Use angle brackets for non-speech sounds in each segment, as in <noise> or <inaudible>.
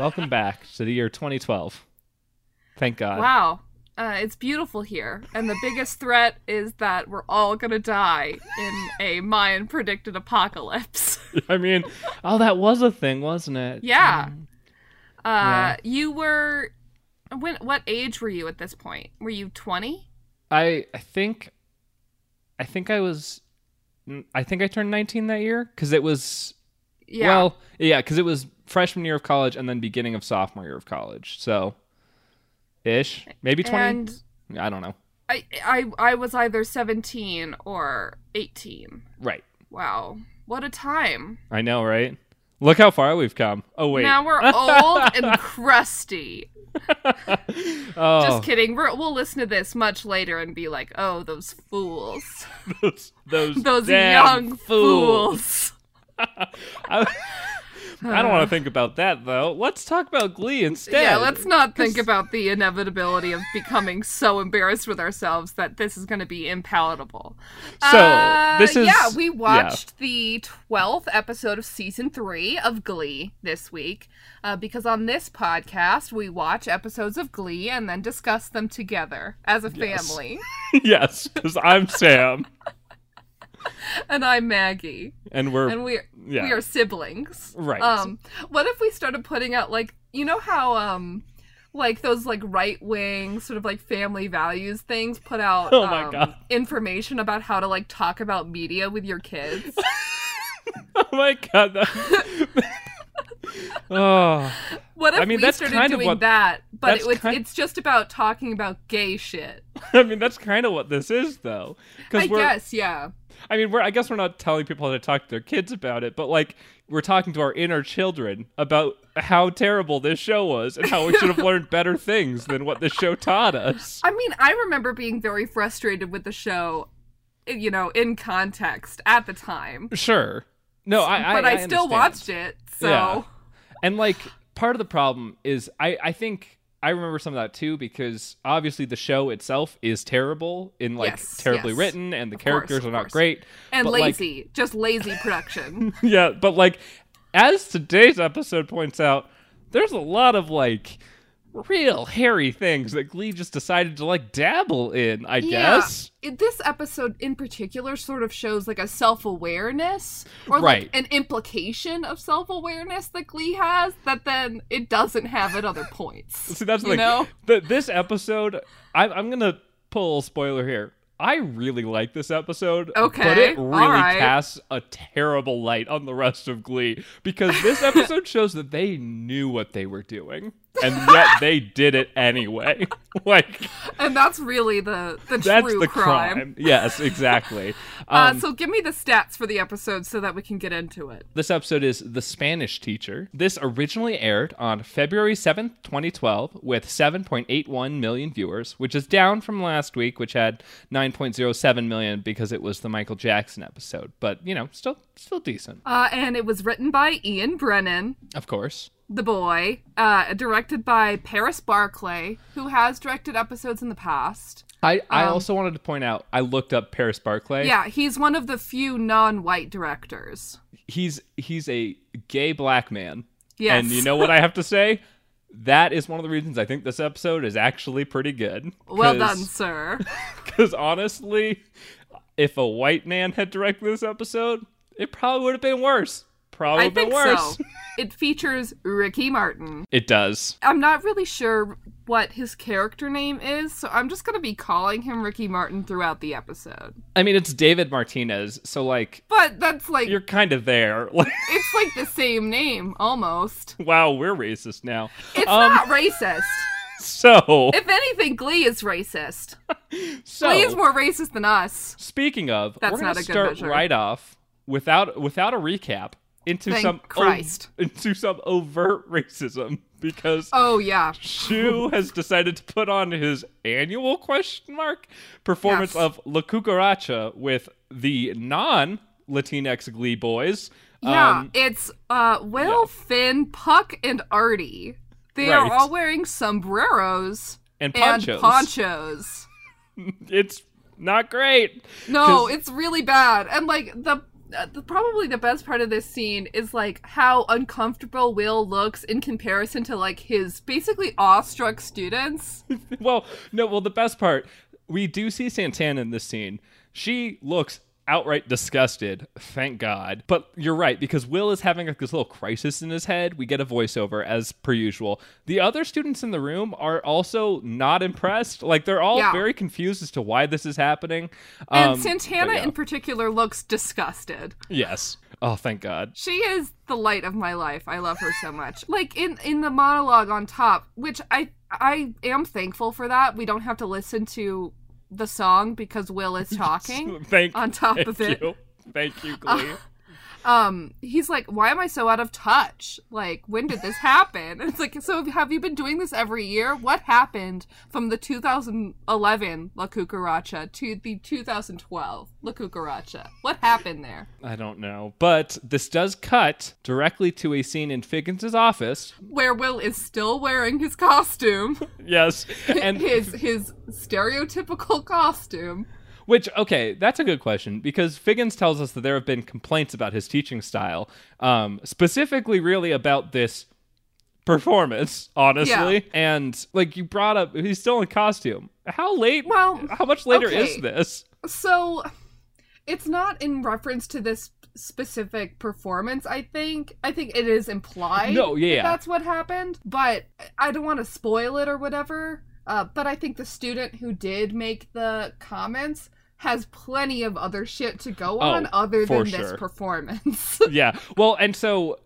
Welcome back to the year 2012. Thank God. Wow. Uh, it's beautiful here, and the biggest threat is that we're all gonna die in a Mayan predicted apocalypse. <laughs> I mean, oh, that was a thing, wasn't it? yeah. Uh, Yeah. you were when? What age were you at this point? Were you twenty? I I think I think I was I think I turned 19 that year cuz it was Yeah. well, yeah, cuz it was freshman year of college and then beginning of sophomore year of college. So ish, maybe 20. and I don't know. I, I I was either seventeen or eighteen. Right. Wow, what a time! I know, right? Look how far we've come. Oh wait. Now we're <laughs> old and crusty. <laughs> oh, Just kidding. We're, we'll listen to this much later and be like, "Oh, those fools, <laughs> those those, those young fools. fools." I, I don't want to think about that though. Let's talk about Glee instead. Yeah, let's not <laughs> think about the inevitability of becoming so embarrassed with ourselves that this is going to be impalatable. So, Uh, this is- yeah, we yeah. watched the twelfth episode of season three of Glee this week uh, because on this podcast we watch episodes of Glee and then discuss them together as a family. <laughs> yes, because I'm Sam, <laughs> <laughs> and I'm Maggie, and we're and we yeah. we are siblings. Right. Um, what if we started putting out like you know how um. Like those like right wing sort of like family values things put out <laughs> Oh my um, God. information about how to like talk about media with your kids. <laughs> oh my god. that- oh, What if I mean, we that's started kind of doing what- that, but it was, kind- it's just about talking about gay shit? I mean that's kind of what this is though. I Because we're, guess, yeah. I mean, we're. I guess we're not telling people how to talk to their kids about it, but like we're talking to our inner children about how terrible this show was and how we should have learned better <laughs> things than what this show taught us. I mean, I remember being very frustrated with the show, you know, in context at the time, Sure. No, I. but I, I, I still understand. watched it. So Yeah. And like part of the problem is I I think I remember some of that too because obviously the show itself is terrible in like Yes, terribly yes. written and the Of characters of are not course. great. and but, like- lazy, just lazy production. <laughs> yeah, but like as today's episode points out, there's a lot of like real hairy things that Glee just decided to like dabble in, I guess. It- this episode in particular sort of shows like a self awareness or Right. like an implication of self awareness that Glee has that then it doesn't have at other points. <laughs> See, that's the you thing. know? The, this episode, I, I'm gonna pull a little spoiler here. I really like this episode, Okay. but it really right. casts a terrible light on the rest of Glee because this <laughs> episode shows that they knew what they were doing, and yet they did it anyway. <laughs> like And that's really the the that's true the crime. crime. Yes, exactly. <laughs> Uh, Um, so give me the stats for the episode so that we can get into it. This episode is The Spanish Teacher. This originally aired on February 7th, 2012, with 7.81 million viewers, which is down from last week, which had 9.07 million because it was the Michael Jackson episode. But, you know, still still decent. Uh, and it was written by Ian Brennan, Of course. The boy, uh, directed by Paris Barclay, who has directed episodes in the past. I, I Um, also wanted to point out, I looked up Paris Barclay. Yeah, he's one of the few non-white directors. He's he's a gay black man. Yes. And you know what I have to <laughs> say? That is one of the reasons I think this episode is actually pretty good. Well done, sir. <laughs> Because honestly, if a white man had directed this episode, it probably would have been worse. Probably I think worse. so. <laughs> It features Ricky Martin. It does. I'm not really sure what his character name is, so I'm just gonna be calling him Ricky Martin throughout the episode. I mean, it's David Martinez, so like But that's like you're kind of there. <laughs> It's like the same name almost. wow, we're racist now. It's Um, not racist. <laughs> So, If anything, Glee is racist. so Glee is more racist than us. speaking of, That's we're gonna not a good start measure. right off without without a recap into Thank some Christ. into some overt racism because Oh yeah. Schue <laughs> has decided to put on his annual question mark performance Yes. of La Cucaracha with the non Latinx Glee boys. Yeah, Um, it's uh Will, yeah. Finn, Puck, and Artie. They Right. are all wearing sombreros and ponchos. and ponchos. <laughs> It's not great. no it's really bad. And like the Uh, probably the best part of this scene is like how uncomfortable Will looks in comparison to like his basically awestruck students. <laughs> well, no, well, the best part, we do see Santana in this scene. She looks outright disgusted, thank God. But you're right, because Will is having like this little crisis in his head. We get a voiceover as per usual. The other students in the room are also not impressed. Like they're all Yeah. very confused as to why this is happening. And Um, Santana yeah. in particular looks disgusted. Yes. Oh, thank God. She is the light of my life. I love her so much. Like in in the monologue on top, which I I am thankful for that. We don't have to listen to the song because Will is <laughs> talking. Thank on top thank of it. You. Thank you, uh, Glee. Um he's like why am i so out of touch like when did this happen and it's like so have you been doing this every year what happened from the 2011 la cucaracha to the 2012 la cucaracha what happened there I don't know. But this does cut directly to a scene in Figgins' office. where will is still wearing his costume <laughs> Yes. And <laughs> his his stereotypical costume Which, okay, that's a good question because Figgins tells us that there have been complaints about his teaching style, um, specifically, really about this performance, honestly. Yeah. And like you brought up, he's still in costume. How late? Well, how much later okay. is this? So it's not in reference to this specific performance, I think. I think it is implied. No, yeah, that. That's what happened. But I don't want to spoil it or whatever. Uh, but I think the student who did make the comments has plenty of other shit to go Oh, on other than this performance. <laughs> yeah. Well, and so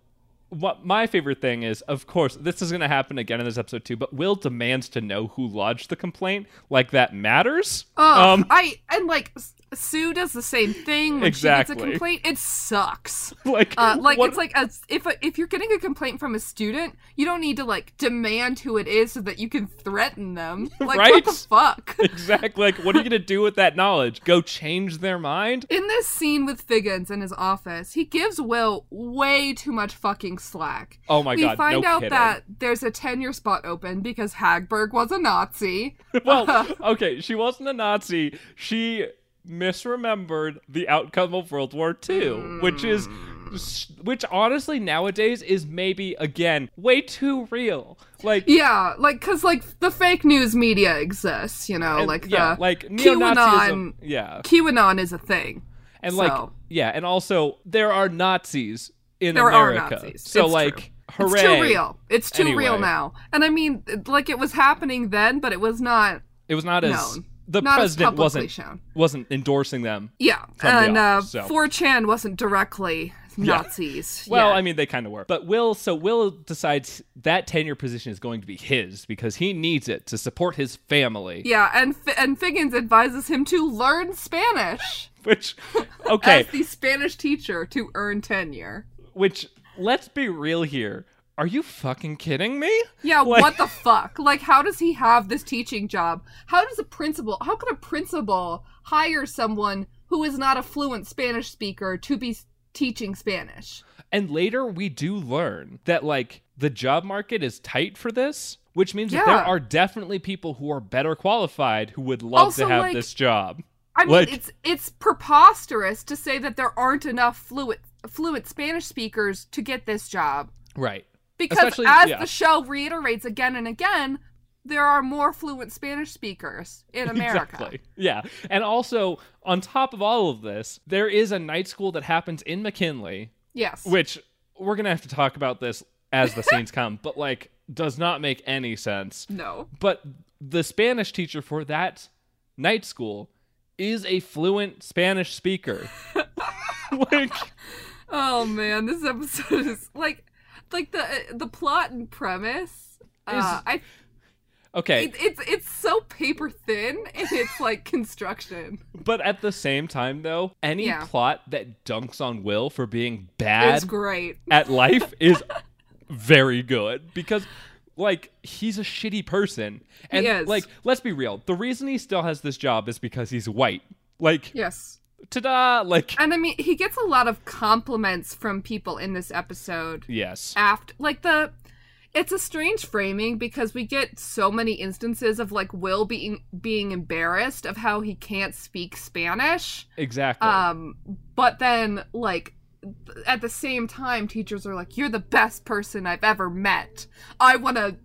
what my favorite thing is, of course, this is going to happen again in this episode too. But Will demands to know who lodged the complaint. Like that matters. Oh, Um, I and like Sue does the same thing when she gets a complaint. It sucks. <laughs> like, Uh, like what- it's like a, if a, if you're getting a complaint from a student, you don't need to like demand who it is so that you can threaten them. <laughs> Like Right? what the fuck? <laughs> exactly. Like, what are you going to do with that knowledge? Go change their mind? In this scene with Figgins in his office, he gives Will way too much fucking slack. Oh my god! we find no out kidding. that there's a tenure spot open because Hagberg was a Nazi. well, okay, she wasn't a Nazi. She misremembered the outcome of World War II, which is, which honestly nowadays is maybe again way too real. Like, Yeah, like cuz like the fake news media exists, you know, and- like yeah, the like. QAnon Yeah, QAnon is a thing. and like yeah, and also there are Nazis in There are Nazis. So It's like, true. hooray! It's too real. It's too Anyway. real now. And I mean, like it was happening then, but it was not It was not as known. The not president wasn't shown. wasn't endorsing them. Yeah, From the and uh, so. 4chan wasn't directly Nazis. <laughs> Well, Yeah. I mean, they kind of were. But Will, so Will decides that tenure position is going to be his because he needs it to support his family. yeah, and F- and Figgins advises him to learn Spanish <laughs> Which, okay, as the Spanish teacher to earn tenure. which, let's be real here. Are you fucking kidding me? Yeah, Like- what the fuck? Like, how does he have this teaching job? How does a principal, how could a principal hire someone who is not a fluent Spanish speaker to be teaching Spanish? And later we do learn that, like, the job market is tight for this, which means that there are definitely people who are better qualified who would love Also, to have like- this job. I mean, Like- it's it's preposterous to say that there aren't enough fluent fluent Spanish speakers to get this job. Right. Because Especially- as yeah. the show reiterates again and again, there are more fluent Spanish speakers in <laughs> America. Exactly. Yeah. And also, on top of all of this, there is a night school that happens in McKinley, Yes. which we're going to have to talk about this as the scenes <laughs> come, but like does not make any sense. no. But the Spanish teacher for that night school is a fluent Spanish speaker. <laughs> like Oh man, this episode is like like the the plot and premise. Uh, I okay, it, it's it's so paper thin in its like construction. but at the same time though, any Yeah. plot that dunks on Will for being bad It's great. at life <laughs> is very good because like he's a shitty person and is. like let's be real the reason he still has this job is because he's white like Yes. Ta-da! Like, And I mean, he gets a lot of compliments from people in this episode. yes, After, like the, it's a strange framing because we get so many instances of like Will being being embarrassed of how he can't speak Spanish. exactly. Um, but then like at the same time, teachers are like, "You're the best person I've ever met. I want to."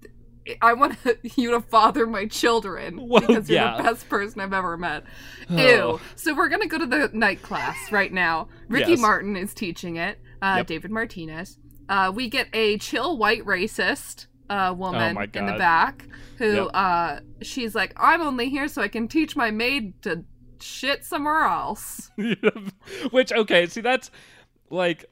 I want <laughs> you to father my children <laughs> Well, because you're yeah. the best person I've ever met. <sighs> Oh. Ew. So we're gonna go to the night class right now. Ricky Yes. Martin is teaching it. Uh, Yep. David Martinez. Uh, we get a chill white racist uh, woman Oh in the back who Yep. uh, she's like, I'm only here so I can teach my maid to shit somewhere else. <laughs> Which okay, see that's like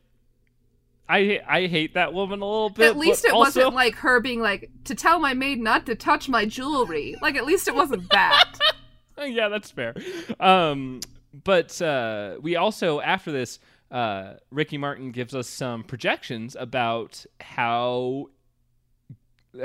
I I hate that woman a little bit. at least it also, wasn't like her being like to tell my maid not to touch my jewelry. Like at least it wasn't that. <laughs> yeah, that's fair. Um, but uh, we also after this, uh, Ricky Martin gives us some projections about how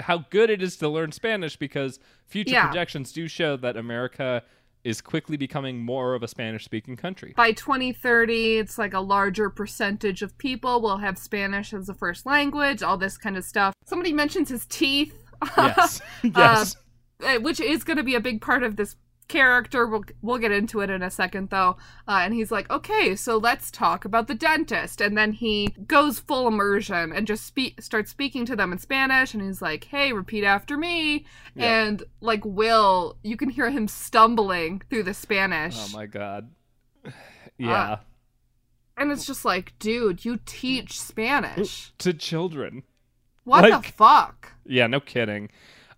how good it is to learn Spanish because future Yeah. projections do show that America is quickly becoming more of a Spanish speaking country. By 2030, it's like a larger percentage of people will have Spanish as a first language, all this kind of stuff. Somebody mentions his teeth. Yes. <laughs> <laughs> yes. uh, which is going to be a big part of this character. We'll we'll get into it in a second though. Uh, and he's like, "Okay, so let's talk about the dentist." And then he goes full immersion and just speak starts speaking to them in Spanish and he's like, "Hey, repeat after me." Yeah. And like Will, you can hear him stumbling through the Spanish. oh my god. <sighs> Yeah. and it's just like, "Dude, you teach Spanish. <laughs> to children. What Like- the fuck?" Yeah, no kidding.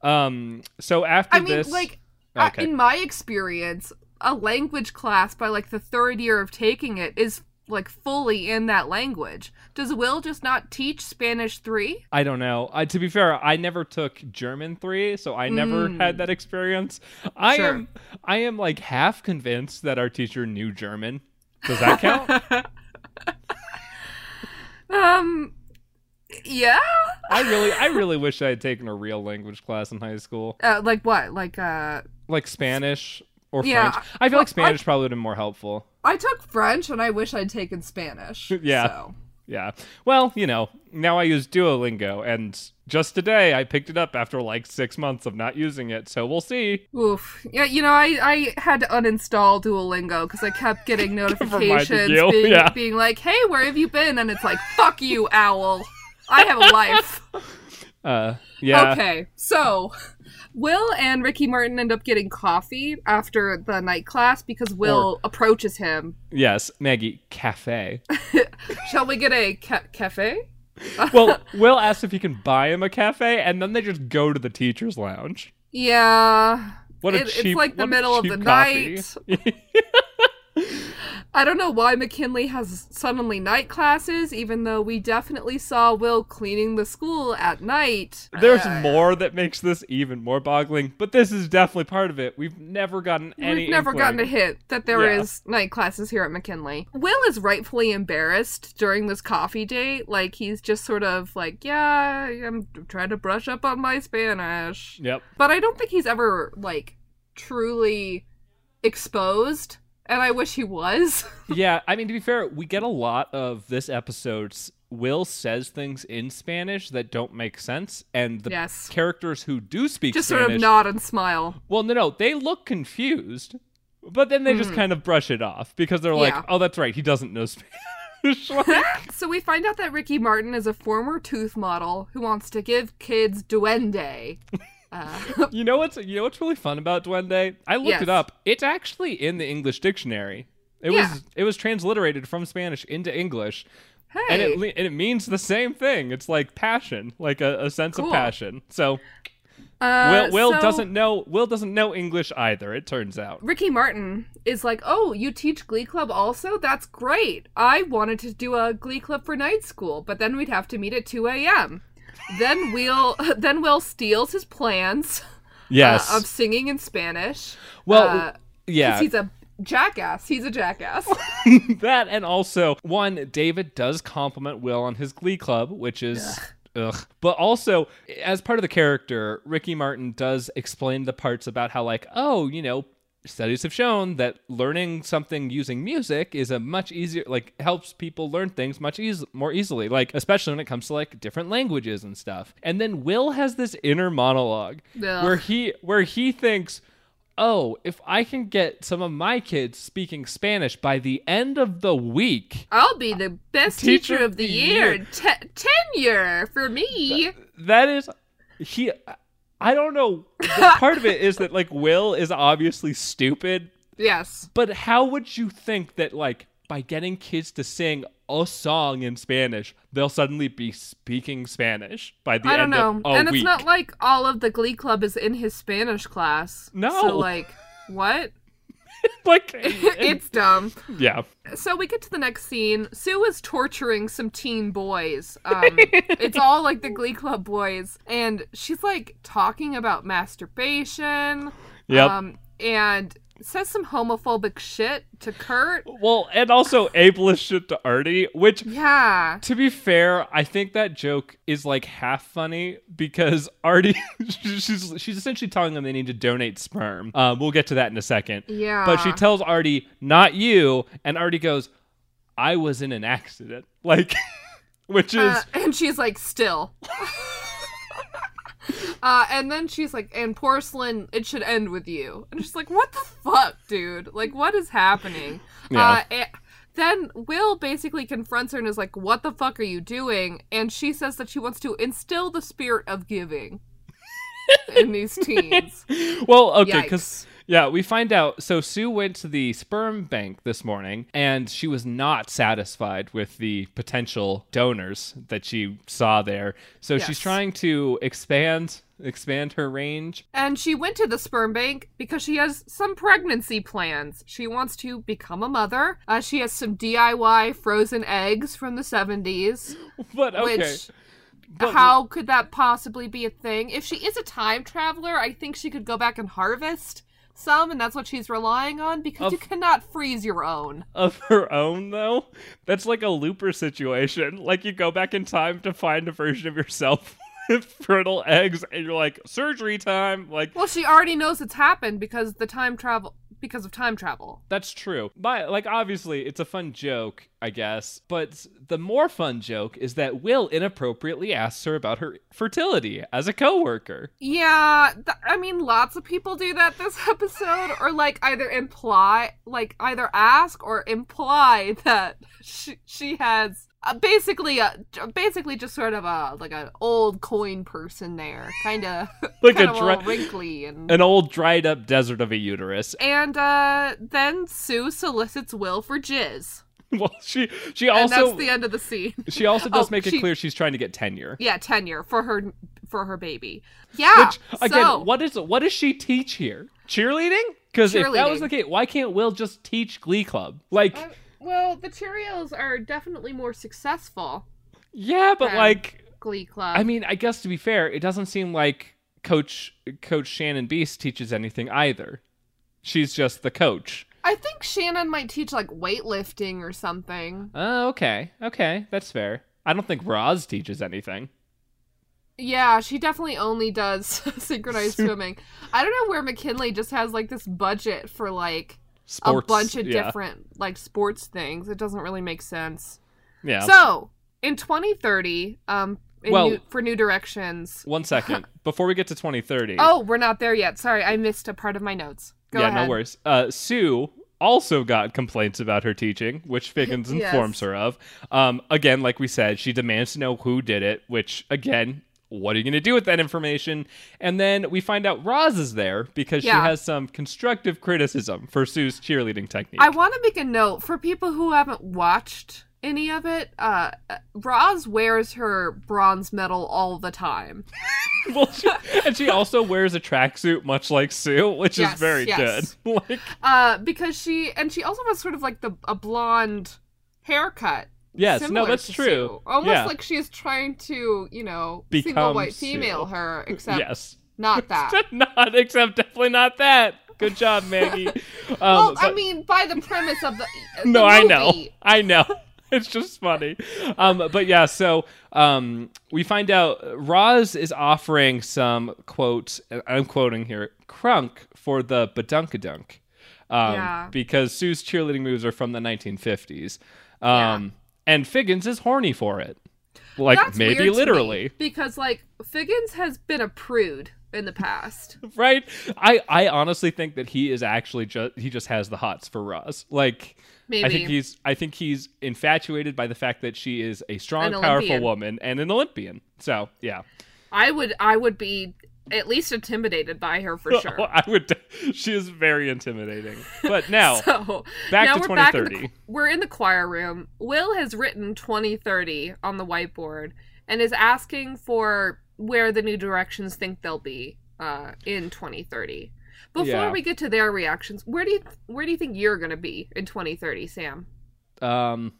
Um so after I mean, this like uh, Okay. in my experience, a language class by like the third year of taking it is like fully in that language. Does Will just not teach Spanish three? I don't know. I, to be fair, I never took German three, so I never Mm. had that experience. I Sure. am, I am like half convinced that our teacher knew German. Does that count? <laughs> Um, yeah. I really, I really wish I had taken a real language class in high school, Uh, like what? Like uh, like Spanish or Yeah, French. I feel well, like Spanish probably would have been more helpful. I took French and I wish I'd taken Spanish. <laughs> Yeah. So. Yeah. Well, you know, now I use Duolingo, and just today I picked it up after like six months of not using it. So we'll see. Oof. Yeah, you know, I, I had to uninstall Duolingo because I kept getting <laughs> notifications being, yeah. being like, hey, where have you been? And it's like, fuck you, owl. I have a life. <laughs> Uh, yeah. Okay, so Will and Ricky Martin end up getting coffee after the night class because Will approaches him. Yes, Maggie, cafe. <laughs> Shall we get a ca- cafe? <laughs> well, Will asks if he can buy him a cafe, and then they just go to the teacher's lounge. Yeah. What a It- cheap! it's like the middle of the coffee. night. <laughs> I don't know why McKinley has suddenly night classes, even though we definitely saw Will cleaning the school at night. There's Uh, more that makes this even more boggling, but this is definitely part of it. We've never gotten any. We've never gotten a inkling. hint that there is Yeah. night classes here at McKinley. Will is rightfully embarrassed during this coffee date. Like, he's just sort of like, yeah, I'm trying to brush up on my Spanish. Yep. But I don't think he's ever, like, truly exposed. And I wish he was. <laughs> yeah, I mean to be fair, we get a lot of this episode's Will says things in Spanish that don't make sense, and the Yes. characters who do speak just Spanish, sort of nod and smile. well, no, no, they look confused, but then they just kind of brush it off because they're like, Hmm. Yeah. "Oh, that's right, he doesn't know <laughs> Spanish." <laughs> Like, So we find out that Ricky Martin is a former tooth model who wants to give kids duende. Uh, <laughs> you know what's you know what's really fun about Duende? I looked Yes. it up. It's actually in the English dictionary. It Yeah. was it was transliterated from Spanish into English. hey, and it and it means the same thing. It's like passion, like a, a sense Cool. of passion. So uh, Will Will so doesn't know Will doesn't know English either. It turns out. Ricky Martin is like, "Oh, you teach Glee Club also? That's great. I wanted to do a Glee Club for night school, but then we'd have to meet at 2 a.m." then Will <laughs> then Will steals his plans <laughs> Yes. uh, of singing in Spanish. well, uh, yeah. he's a jackass. He's a jackass. <laughs> that and also one David does compliment Will on his Glee Club, which is. Ugh. But also, as part of the character, Ricky Martin does explain the parts about how, like, oh, you know, studies have shown that learning something using music is a much easier like helps people learn things much eas- more easily like especially when it comes to like different languages and stuff and then will has this inner monologue Ugh. where he where he thinks oh if i can get some of my kids speaking spanish by the end of the week I'll be the best Teacher teacher, of the year. year. Te- tenure for me. that is he i don't know <laughs> part of it is that like will is obviously stupid yes. But how would you think that, like, by getting kids to sing a song in Spanish, they'll suddenly be speaking Spanish by the end? I don't end know. of a and week? it's not like all of the Glee Club is in his Spanish class. No. So, like, what? <laughs> like, <laughs> it's dumb. yeah, So we get to the next scene. Sue is torturing some teen boys. <laughs> Um, it's all like the Glee Club boys, and she's like talking about masturbation. Yep. Um, and says some homophobic shit to Kurt. Well, and also ableist shit to Artie, which. Yeah. To be fair, I think that joke is like half funny because Artie, <laughs> she's she's essentially telling them they need to donate sperm. Um, we'll get to that in a second. Yeah. But she tells Artie, "Not you," and Artie goes, "I was in an accident." <laughs> Like, which is Uh, and she's like, still. <laughs> <laughs> uh, and then she's like, and porcelain, it should end with you. And she's like, what the fuck, dude? Like, what is happening? Yeah. Uh, then Will basically confronts her and is like, what the fuck are you doing? And she says that she wants to instill the spirit of giving <laughs> in these teens. well, okay, because. Yeah, we find out. So Sue went to the sperm bank this morning, and she was not satisfied with the potential donors that she saw there. So she's trying to expand expand her range. And she went to the sperm bank because she has some pregnancy plans. She wants to become a mother. Uh, she has some DIY frozen eggs from the 70s, <gasps> But okay, which. But- how could that possibly be a thing? If she is a time traveler, I think she could go back and harvest some, and that's what she's relying on because you cannot freeze your own. of her own though, that's like a looper situation. Like you go back in time to find a version of yourself <laughs> with fertile eggs, and you're like surgery time. Like Well, she already knows it's happened because the time travel because of time travel. That's true. But like obviously it's a fun joke, I guess. But the more fun joke is that Will inappropriately asks her about her fertility as a coworker. Yeah, th- I mean, lots of people do that this <laughs> episode, or like either imply, like either ask or imply <laughs> that she she has uh, basically a basically just sort of a like an old coin person there, kind of <laughs> Like a dry- wrinkly and. An old dried up desert of a uterus. and uh, then Sue solicits Will for jizz, <laughs> Well, she she and also that's the end of the scene. she also does <laughs> Oh, make it clear she's trying to get tenure. yeah, tenure for her for her baby. Yeah. Which again, so, what is what does she teach here? Cheerleading? Because if that was the case, why can't Will just teach Glee Club? Like, Uh, well, the Cheerios are definitely more successful. yeah, but like Glee Club. I mean, I guess to be fair, it doesn't seem like Coach Coach Shannon Beiste teaches anything either. She's just the coach. I think Shannon might teach like weightlifting or something. Oh, okay, okay, that's fair. I don't think Roz teaches anything. Yeah, she definitely only does <laughs> synchronized swimming. I don't know where McKinley just has like this budget for like Sports, a bunch of yeah, different like sports things. It doesn't really make sense. Yeah. So, in 2030, um in Well- new, for New Directions. One second <laughs> before we get to 2030. Oh, we're not there yet. Sorry, I missed a part of my notes. Go yeah, ahead. no worries. Uh, Sue also got complaints about her teaching, which Figgins <laughs> Yes. informs her of. Um, again, like we said, she demands to know who did it, which, again, what are you going to do with that information? And then we find out Roz is there because she has some constructive criticism for Sue's cheerleading technique. I want to make a note for people who haven't watched any of it. Uh, Roz wears her bronze medal all the time. <laughs> Well, she- and she also wears a tracksuit, much like Sue, which Yes, is very yes. good. <laughs> like, Uh, because she and she also has sort of like the a blonde haircut. Yes, no, that's true. Sue. Almost yeah. like is trying to, you know, single Become white Sue. female her, except yes. not <laughs> that. not, except definitely not that. Good job, Maggie. <laughs> Um, well, I mean, by the premise of the, <laughs> the no, I know. I know. It's just funny. Um, but yeah, so um, we find out Roz is offering some quote. I'm quoting here, crunk for the badunkadunk. Um, Yeah. Because Sue's cheerleading moves are from the 1950s. Um, Yeah. And Figgins is horny for it. Like, That's maybe weird to me, literally. because like Figgins has been a prude in the past. <laughs> Right? I, I honestly think that he is actually just, he just has the hots for Roz. Like, Maybe I think he's I think he's infatuated by the fact that she is a strong, powerful woman and an Olympian. So yeah, I would I would be at least intimidated by her for <laughs> sure. I would. She is very intimidating. But now <laughs> So back now to we're back in the, 2030. we're in the choir room. Will has written 2030 on the whiteboard and is asking for where the new directions think they'll be uh, in 2030. Before Yeah. we get to their reactions, where do you where do you think you're gonna be in 2030, Sam? um,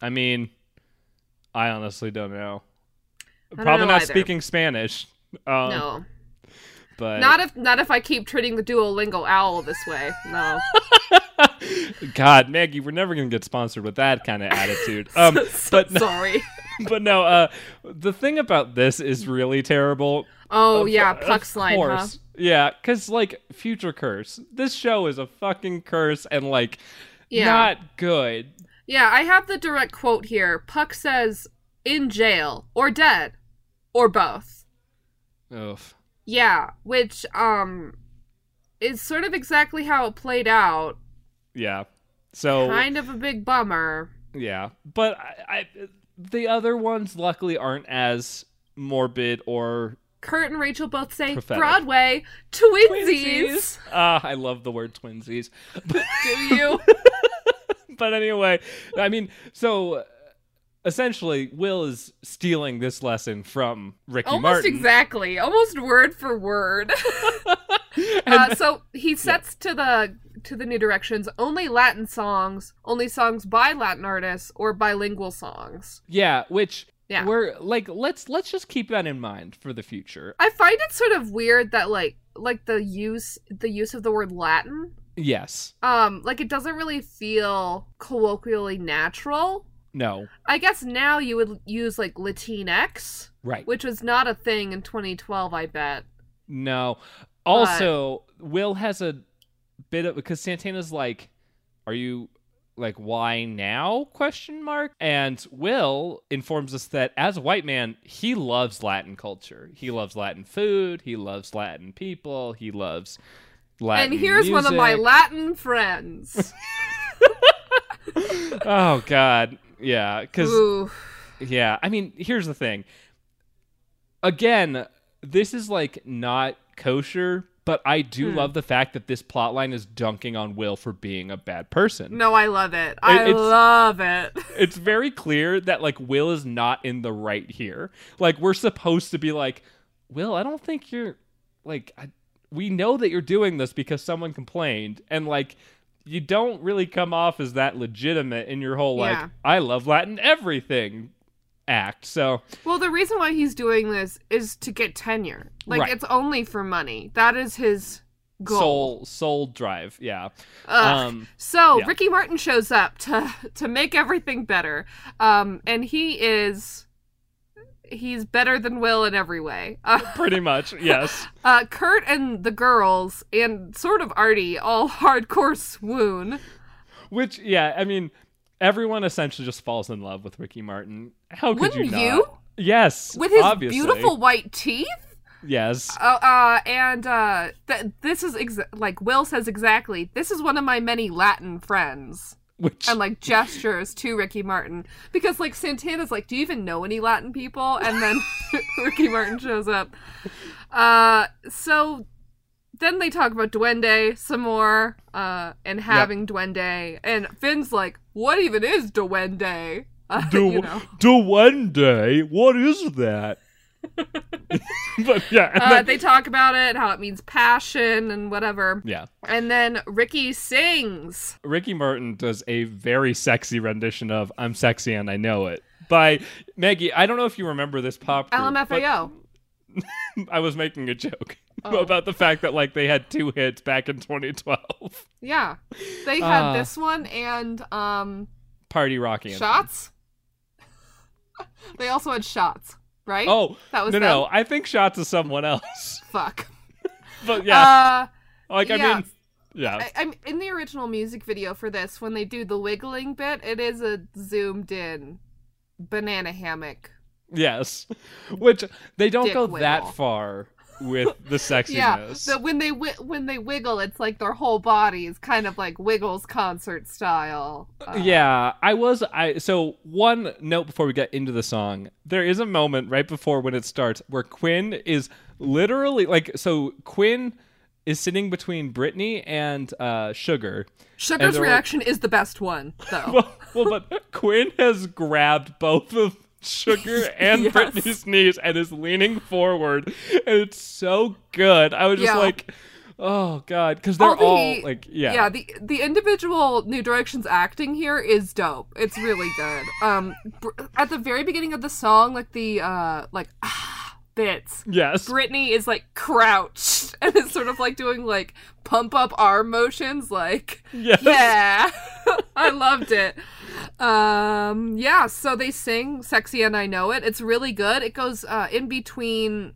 I mean, I honestly don't know. don't Probably know not either. speaking Spanish. Um, no, but not if not if I keep treating the Duolingo owl this way. No, <laughs> God, Maggie, we're never gonna get sponsored with that kind of attitude. <laughs> Um, So but no, sorry. <laughs> but no. Uh, the thing about this is really terrible. Oh Of- yeah, of Puck's line, huh? Yeah, because like future curse. This show is a fucking curse and like Yeah. not good. Yeah, I have the direct quote here. Puck says, in jail, or dead, or both. Oof. Yeah, which, um, is sort of exactly how it played out. Yeah. So Kind of a big bummer. yeah, but I, I the other ones luckily aren't as morbid or Kurt and Rachel both say, Prophetic. Broadway, twinsies. Ah, I love the word twinsies. But, <laughs> Do you? <laughs> but anyway, I mean, so uh, essentially, Will is stealing this lesson from Ricky Martin. Almost Martin. exactly. Almost word for word. <laughs> uh, so he sets to the to the new directions only Latin songs, only songs by Latin artists, or bilingual songs. Yeah, which Yeah. we're like let's let's just keep that in mind for the future. I find it sort of weird that like like the use the use of the word Latin. Yes. Um, like it doesn't really feel colloquially natural. No. I guess now you would use like Latinx, Right. which was not a thing in 2012. I bet. No. Also, Will has a bit of because Santana's like, "Are you like why now?" question mark. And Will informs us that as a white man, he loves Latin culture. He loves Latin food. He loves Latin people. He loves Latin. and here's one of my. Latin friends. <laughs> oh God, yeah, because Yeah, I mean, here's the thing. Again, this is like not kosher, but I do Hmm. love the fact that this plotline is dunking on Will for being a bad person. no, I love it. I it's- love it. <laughs> It's very clear that like Will is not in the right here. Like we're supposed to be like, Will, I don't think you're like I, we know that you're doing this because someone complained and like you don't really come off as that legitimate in your whole like Yeah. I love Latin everything act. So Well, the reason why he's doing this is to get tenure. Like Right. it's only for money. That is his goal. soul soul drive yeah Ugh. um So Yeah. Ricky Martin shows up to to make everything better, um, and he is he's better than Will in every way. <laughs> Uh, pretty much yes <laughs> uh, Kurt and the girls and sort of Artie all <laughs> hardcore swoon. which yeah i mean everyone essentially just falls in love with ricky martin how could Wouldn't you not you? yes With his obviously. beautiful white teeth. yes Uh, uh and uh, th- this is exa- like Will says exactly. This is one of my many Latin friends. Which and like gestures to Ricky Martin because like Santana's like, "Do you even know any Latin people?" And then <laughs> Ricky Martin shows up. Uh, so then they talk about Duende some more, uh, and having Duende, and Finn's like, "What even is Duende?" Uh, <laughs> do, you know. day what is that <laughs> but yeah Uh, then- they talk about it, how it means passion and whatever. yeah And then Ricky sings. ricky martin does a very sexy rendition of i'm sexy and i know it by maggie i don't know if you remember this pop group, LMFAO. <laughs> I was making a joke Oh. <laughs> about the fact that like they had two hits back in 2012. Yeah. They had Ah. this one and um Party Rock Anthem. shots. they also had shots, right? Oh, That was no, no. I think Shots of someone else. <laughs> fuck. But yeah, Uh like I yeah. mean, Yeah. I, I'm in the original music video for this. When they do the wiggling bit, it is a zoomed in banana hammock. yes. <laughs> Which they don't Dick go wiggle. that far with the <laughs> sexiness. Yeah, the, when they wi- when they wiggle, it's like their whole body is kind of like Wiggles concert style. Uh, yeah, I was I so one note before we get into the song. There is a moment right before when it starts where Quinn is literally like so Quinn is sitting between Brittany and uh Sugar. Sugar's reaction is the best one, though. <laughs> Well, well, but Quinn has grabbed both of Sugar <laughs> and Yes. Brittany's knees and is leaning forward, and it's so good. I was just Yeah. like, oh god, because they're the- all like, yeah, yeah the the individual new directions acting here is dope it's really good um br- at the very beginning of the song like the uh like ah bits. Yes, Brittany is like crouched <laughs> and is sort of like doing like pump up arm motions like yes, yeah. <laughs> I loved it. Um yeah so they sing sexy and i know it. It's really good. It goes uh in between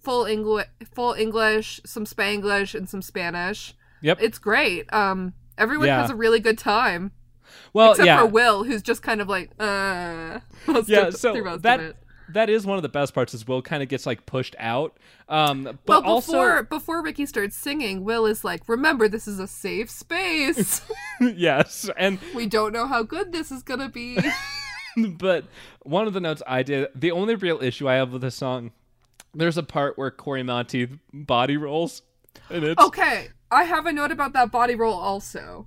full english full english some spanglish and some spanish. Yep. it's great. Um everyone Yeah. has a really good time. Well, except yeah, for will who's just kind of like uh <laughs> yeah. So through most of that. That is one of the best parts. Is Will kind of gets like pushed out, um, but well also before before ricky starts singing will is like remember this is a safe space <laughs> yes, and we don't know how good this is gonna be <laughs> but one of the notes I did, the only real issue I have with this song, there's a part where Cory Monteith body rolls, and it's Okay, I have a note about that body roll also.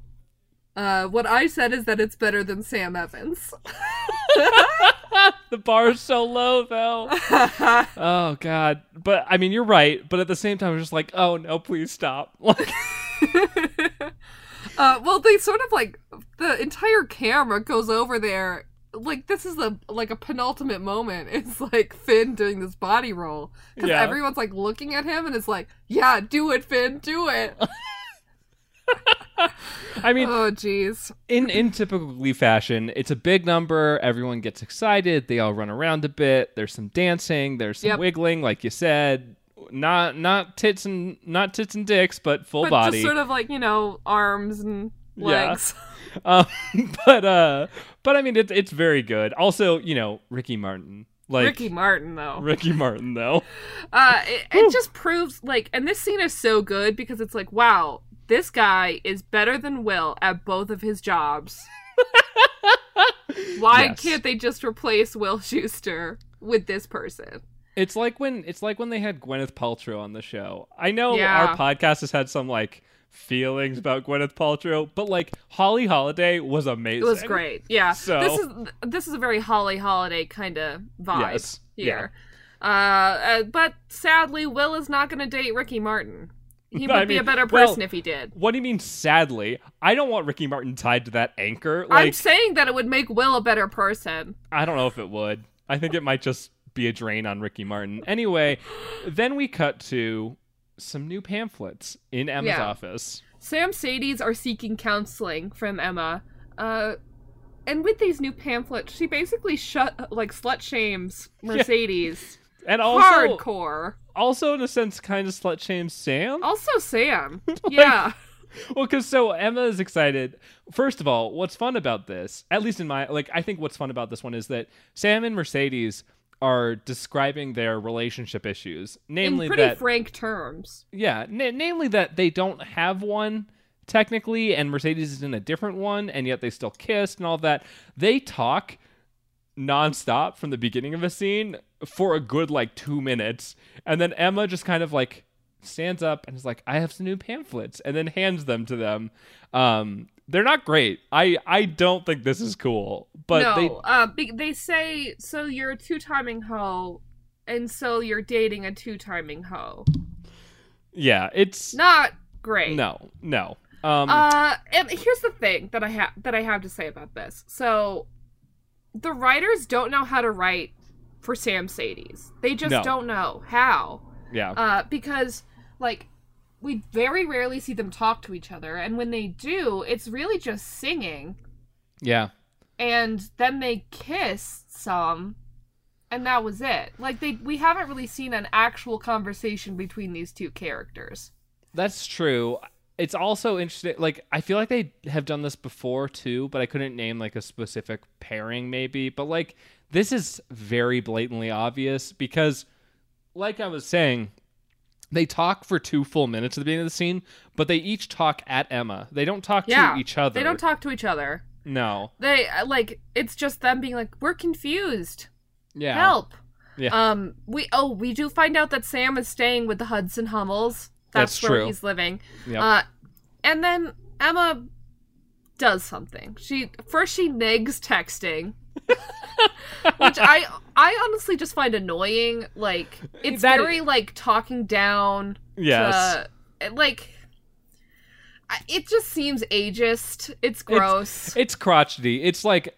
Uh, what I said is that it's better than Sam Evans. <laughs> the bar is so low though. <laughs> oh god, but I mean you're right, but at the same time, I'm just like, oh no, please stop. <laughs> Like, uh, well, they sort of like the entire camera goes over there. Like this is a like a penultimate moment. It's like Finn doing this body roll because Yeah. everyone's like looking at him and it's like, yeah, do it, Finn, do it. <laughs> I mean, oh, jeez. in in typical Glee fashion, it's a big number. Everyone gets excited. They all run around a bit. There's some dancing. There's some Yep. wiggling, like you said. Not not tits and not tits and dicks, but full But body. just sort of like you know arms and Yeah. legs. <laughs> um, but uh, but I mean, it's it's very good. Also, you know, Ricky Martin, like Ricky Martin though. Ricky Martin, though. Uh, it, it just proves like, and this scene is so good because it's like, wow, this guy is better than Will at both of his jobs. <laughs> Why Yes. can't they just replace Will Schuester with this person? It's like when it's like when they had Gwyneth Paltrow on the show. I know Yeah. our podcast has had some like feelings about Gwyneth Paltrow, but like Holly Holliday was amazing. It was great. Yeah. So- this is this is a very Holly Holliday kind of vibe Yes. here. Uh, uh, but sadly, Will is not going to date Ricky Martin. He <laughs> would I be a better well, person if he did. What do you mean? Sadly, I don't want Ricky Martin tied to that anchor. I'm saying that it would make Will a better person. I don't know if it would. I think it might just be a drain on Ricky Martin. Anyway, <gasps> then we cut to some new pamphlets in Emma's Yeah. office. Samcedes are seeking counseling from Emma. Uh, and with these new pamphlets, she basically shut like slut shames <laughs> Mercedes And also, hardcore. also in a sense, kind of slut shames Sam. Also, Sam. <laughs> Yeah. Well, because so Emma is excited. First of all, what's fun about this, at least in my like, I think what's fun about this one is that Sam and Mercedes are describing their relationship issues, namely In pretty that frank terms. yeah, na- namely that they don't have one technically, and Mercedes is in a different one, and yet they still kissed and all that. They talk nonstop from the beginning of a scene for a good like two minutes, and then Emma just kind of like stands up and is like, "I have some new pamphlets," and then hands them to them. Um, they're not great. I I don't think this is cool, but no, they uh, be- they say so. You're a two timing hoe, and so you're dating a two timing hoe. yeah, it's Not great. no no. Um, Uh, and here's the thing that I have that I have to say about this. So, the writers don't know how to write for Samcedes. They just No. don't know how. yeah, Uh, because like we very rarely see them talk to each other, and when they do, it's really just singing, yeah. and then they kiss some, and that was it. Like they, we haven't really seen an actual conversation between these two characters. That's true. It's also interesting. Like I feel like they have done this before too, but I couldn't name like a specific pairing maybe. But like this is very blatantly obvious because, like I was saying, they talk for two full minutes at the beginning of the scene, but they each talk at Emma. They don't talk Yeah. to each other. They don't talk to each other. No. They uh, like it's just them being like, "We're confused. Yeah. Help." Yeah. Um. We oh we do find out that Sam is staying with the Hudson Hummels. That's, That's where true. he's living. Yep. Uh, and then Emma does something. She first she negs texting, <laughs> which I I honestly just find annoying. Like it's That- very like talking down. yes. To, like it just seems ageist. It's gross. It's crotchety. It's like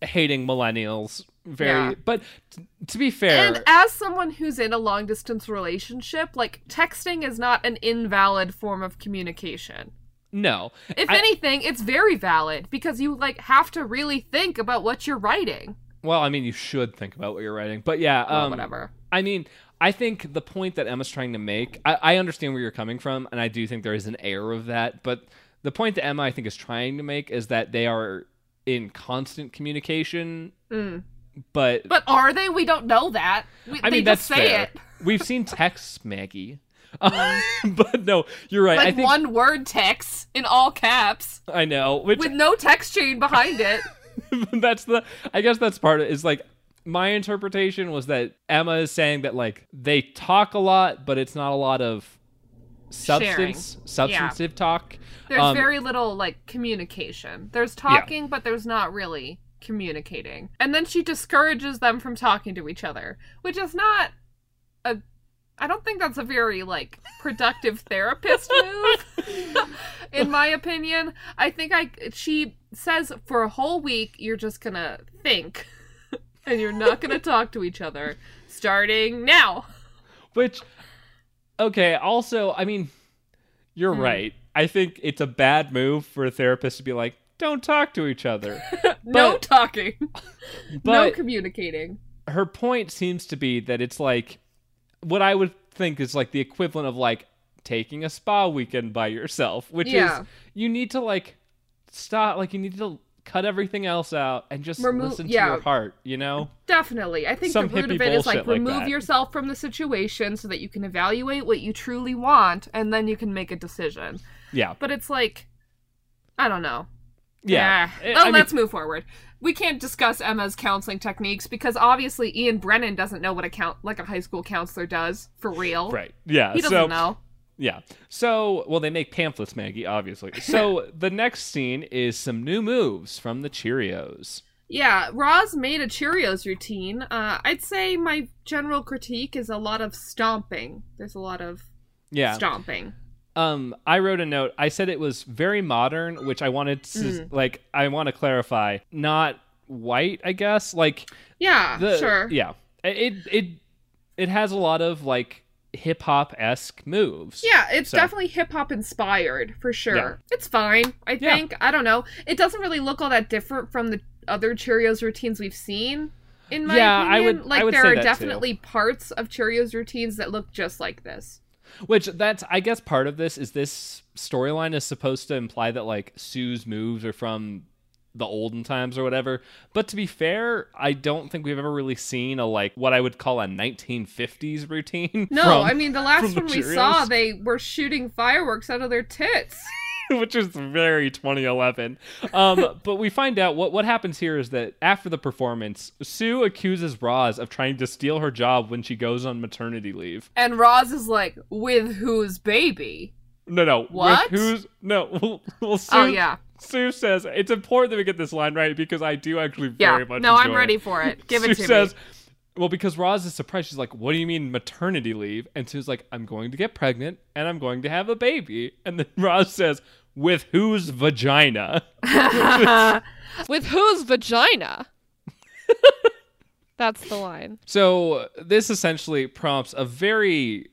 hating millennials. Very. Yeah. But t- to be fair, and as someone who's in a long distance relationship, like texting is not an invalid form of communication. no. If I- anything, it's very valid because you like have to really think about what you're writing. Well, I mean, you should think about what you're writing, but yeah, Well, um, whatever. I mean, I think the point that Emma's trying to make, I, I understand where you're coming from, and I do think there is an air of that. But the point that Emma, I think, is trying to make is that they are in constant communication, Mm. But, But are they? We don't know that. We, I they mean, that's say fair. it. <laughs> We've seen texts, Maggie. <laughs> <laughs> but no, you're right. Like I think one word text in all caps I know, which with no text chain behind it. that's the I guess that's part of it is like my interpretation was that Emma is saying that like they talk a lot, but it's not a lot of substance substantive talk. There's Um, very little like communication. There's talking, but there's not really communicating. And then she discourages them from talking to each other, which is not a I don't think that's a very like productive therapist <laughs> move. <laughs> in my opinion, I think I she says for a whole week you're just going to think <laughs> and you're not going to talk to each other starting now. Which okay, also, I mean, you're Hmm. right. I think it's a bad move for a therapist to be like, don't talk to each other. <laughs> <laughs> no But- talking. no communicating. her point seems to be that it's like what I would think is like the equivalent of like taking a spa weekend by yourself, which Yeah. is you need to like stop, like you need to cut everything else out and just listen to yeah. your heart, you know? Definitely. I think Some the root of it is like bullshit like remove yourself from the situation so that you can evaluate what you truly want and then you can make a decision. Yeah. But it's like I don't know. Yeah. Eh. I Oh, mean- let's move forward. We can't discuss Emma's counseling techniques because obviously Ian Brennan doesn't know what a count like a high school counselor does for real. Right. Yeah. He doesn't so know. Yeah. So, well, they make pamphlets, Maggie, obviously. <laughs> So the next scene is some new moves from the Cheerios. Yeah, Roz made a Cheerios routine. Uh, I'd say my general critique is a lot of stomping. There's a lot of Yeah. stomping. Um, I wrote a note. I said it was very modern, which I wanted to Mm. like. I want to clarify, not white. I guess like Yeah, the sure. yeah. It it it has a lot of like hip hop esque moves. Yeah, it's So- definitely hip hop inspired for sure. Yeah. It's fine, I Yeah. think. I don't know. It doesn't really look all that different from the other Cheerios routines we've seen. In my Yeah, I opinion, would- like I would there are that too. definitely parts of Cheerios routines that look just like this. Which that's I guess part of this is this storyline is supposed to imply that like Sue's moves are from the olden times or whatever. But to be fair, I don't think we've ever really seen a like what I would call a 1950s routine. No, from- I mean the last from the one we saw, they were shooting fireworks out of their tits. <laughs> which is very 2011. Um, <laughs> but we find out what what happens here is that after the performance, Sue accuses Roz of trying to steal her job when she goes on maternity leave. And Roz is like, "With whose baby?" No, no. with What? Who's no? <laughs> Well, well, Sue, oh yeah, Sue says it's important that we get this line right because I do actually yeah. very much. No, I'm ready It. for it. Give Sue it to says, me. Well, because Roz is surprised, she's like, "What do you mean maternity leave?" And Sue's like, "I'm going to get pregnant and I'm going to have a baby." And then Roz says, "With whose vagina?" <laughs> With whose vagina? <laughs> That's the line. So this essentially prompts a very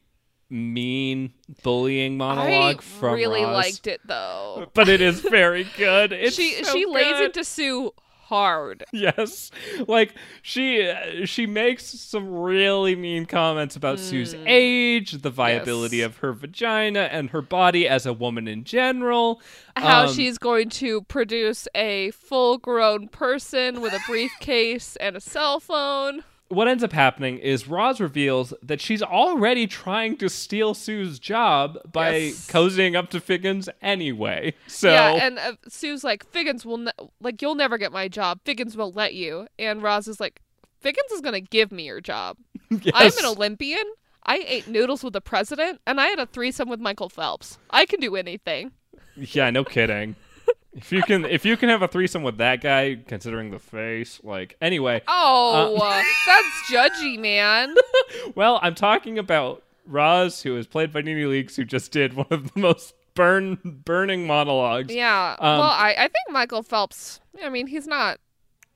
mean bullying monologue from the. I from really Roz. liked it though. but it is very good. <laughs> It's she so she lays good. into Sue hard. <laughs> yes like she she makes some really mean comments about sue's age the viability Yes. of her vagina and her body as a woman in general How Um, she's going to produce a full grown person with a briefcase and a cell phone. What ends up happening is Roz reveals that she's already trying to steal Sue's job by Yes. cozying up to Figgins anyway. So Yeah, and uh, Sue's like, Figgins will, ne- like, you'll never get my job. Figgins won't let you. And Roz is like, Figgins is going to give me your job. <laughs> I'm an Olympian. I ate noodles with the president, and I had a threesome with Michael Phelps. I can do anything. yeah, no kidding. If you can, if you can have a threesome with that guy, considering the face, like anyway. Oh, uh, <laughs> that's judgy, man. <laughs> Well, I'm talking about Roz, who is played by Nene Leakes, who just did one of the most burn burning monologues. Yeah. Um, well, I, I think Michael Phelps. I mean, he's not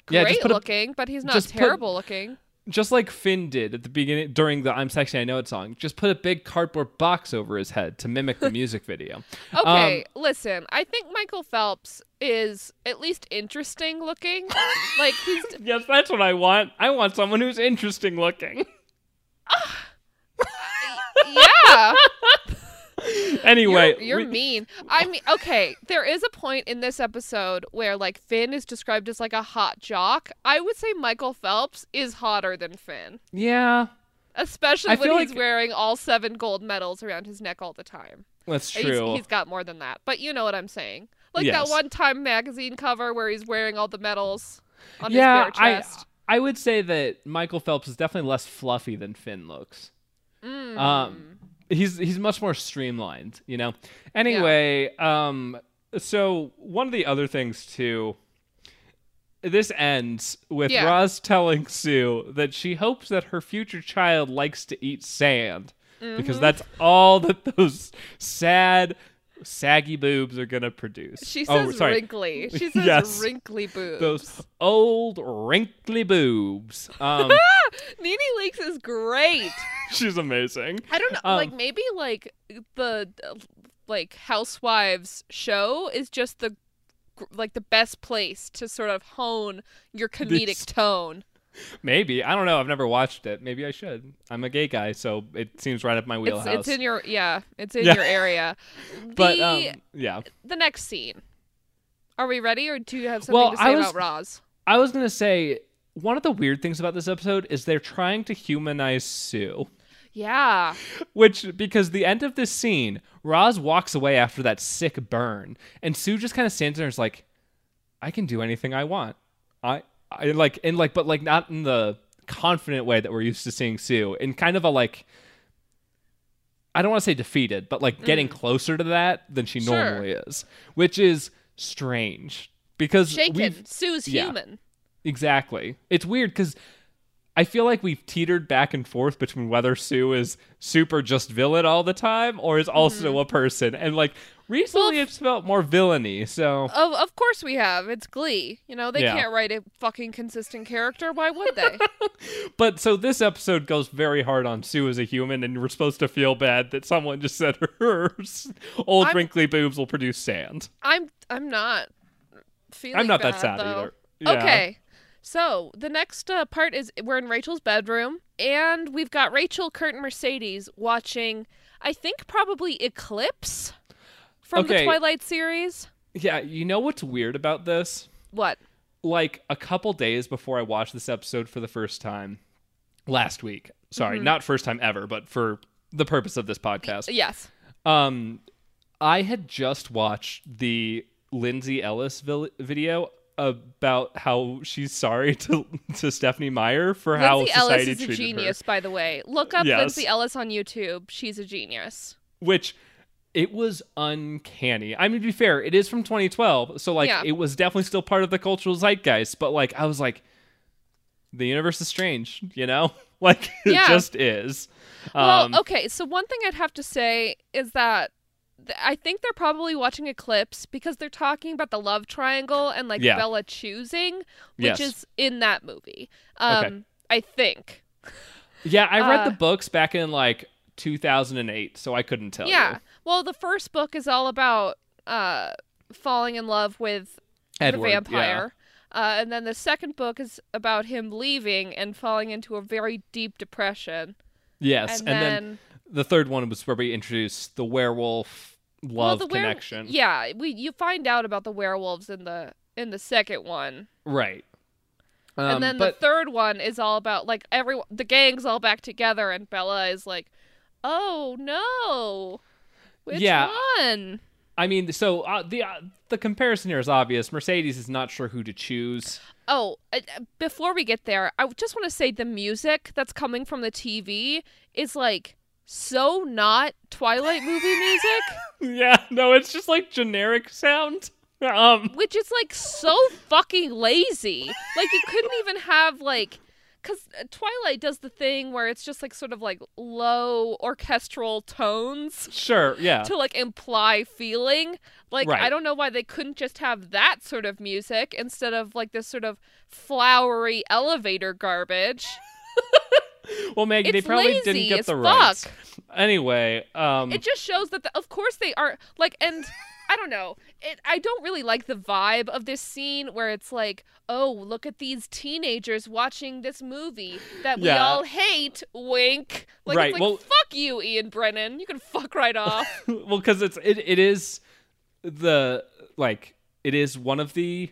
Yeah, great a- looking, but he's not just put- terrible looking. Just like Finn did at the beginning during the "I'm Sexy I Know It" song. Just put a big cardboard box over his head to mimic the <laughs> music video. Okay, Um, listen. I think Michael Phelps is at least interesting looking. <laughs> like he's yes, that's what I want. I want someone who's interesting looking. <laughs> yeah. <laughs> anyway, you're, you're we- mean. I mean, okay. There is a point in this episode where like Finn is described as like a hot jock. I would say Michael Phelps is hotter than Finn, yeah, especially I when he's like- wearing all seven gold medals around his neck all the time. that's He's- true. he's got more than that, but you know what I'm saying. Like Yes. that one Time magazine cover where he's wearing all the medals on yeah, his bare chest. I I would say that Michael Phelps is definitely less fluffy than Finn looks. Mm. Um, he's he's much more streamlined, you know. Anyway, um, so one of the other things too. This ends with Yeah. Roz telling Sue that she hopes that her future child likes to eat sand Mm-hmm. because that's all that those sad, saggy boobs are gonna produce. She oh, says sorry. wrinkly. She <laughs> says Yes. wrinkly boobs. Those old wrinkly boobs. Um, <laughs> Nene Leakes is great. <laughs> she's amazing. I don't know. Um, like maybe like the like Housewives show is just the like the best place to sort of hone your comedic This- tone. Maybe I don't know. I've never watched it. Maybe I should. I'm a gay guy, so it seems right up my It's, wheelhouse. it's in your yeah, it's in Yeah. your area. <laughs> The but um, yeah, the next scene. Are we ready, or do you have something Well, to say I was- about Roz? I was gonna say one of the weird things about this episode is they're trying to humanize Sue. Yeah, Which, because the end of this scene, Roz walks away after that sick burn, and Sue just kind of stands there and is like, "I can do anything I want." I, I like, and like, but like not in the confident way that we're used to seeing Sue, in kind of a like, I don't want to say defeated, but like getting closer to that than she Mm. Sure. normally is, which is strange because shaken. Sue's yeah. human. Exactly. It's weird because I feel like we've teetered back and forth between whether Sue is super just villain all the time or is also mm-hmm. a person. And like recently Well, it's felt more villainy. So Of of course we have. It's Glee. You know they Yeah. can't write a fucking consistent character. Why would they? <laughs> but so this episode goes very hard on Sue as a human and we're supposed to feel bad that someone just said <laughs> her old I'm- wrinkly boobs will produce sand. I'm I'm not feeling. I'm not that sad though. either. Yeah. Okay. So the next uh, part is we're in Rachel's bedroom, and we've got Rachel, Kurt, and Mercedes watching. I think probably Eclipse from the Twilight series. Yeah, you know what's weird about this? What? like a couple days before I watched this episode for the first time last week. Sorry, Mm-hmm. not first time ever, but for the purpose of this podcast. Yes. Um I had just watched the Lindsay Ellis video about how she's sorry <laughs> to to Stephenie Meyer for how Lindsay Ellis society is a genius, by the way. Look up Yes. Lindsay Ellis on YouTube. She's a genius. Which it was uncanny. I mean, to be fair, it is from 2012, so like Yeah. it was definitely still part of the cultural zeitgeist. But like, I was like, the universe is strange, you know? <laughs> Like it Yeah. just is. Well, Um, okay. So one thing I'd have to say is that th- I think they're probably watching Eclipse because they're talking about the love triangle and like Yeah. Bella choosing, which Yes. is in that movie. Um, Okay. I think. Yeah, I read Uh, the books back in like 2008, so I couldn't tell yeah. you. Well, the first book is all about uh, falling in love with Edward, the vampire. Uh, and then the second book is about him leaving and falling into a very deep depression. Yes, and, and, then, then, the third one was where we introduced the werewolf well, love were- connection. yeah, we you find out about the werewolves in the in the second one. Right. Um, and then but the third one is all about like every the gang's all back together and Bella is like, "Oh no. Which Yeah. one?" I mean, so uh, the uh, the comparison here is obvious. Mercedes is not sure who to choose. Oh, uh, uh, before we get there, I just want to say the music that's coming from the TV is like so not Twilight movie music, <laughs> yeah, no, it's just like generic sound. Um, which is like so fucking lazy. Like you couldn't even have like cuz Twilight does the thing where it's just like sort of like low orchestral tones sure, yeah, to like imply feeling. Like Right. I don't know why they couldn't just have that sort of music instead of like this sort of flowery elevator garbage. <laughs> well, Maggie, they probably didn't get the rights. fuck. Anyway, um, it just shows that the, of course they are like and <laughs> i don't know it i don't really like the vibe of this scene where it's like oh look at these teenagers watching this movie that we Yeah. all hate wink like Right, it's like well- fuck you ian brennan you can fuck right <laughs> off well, because it's it, it is the like it is one of the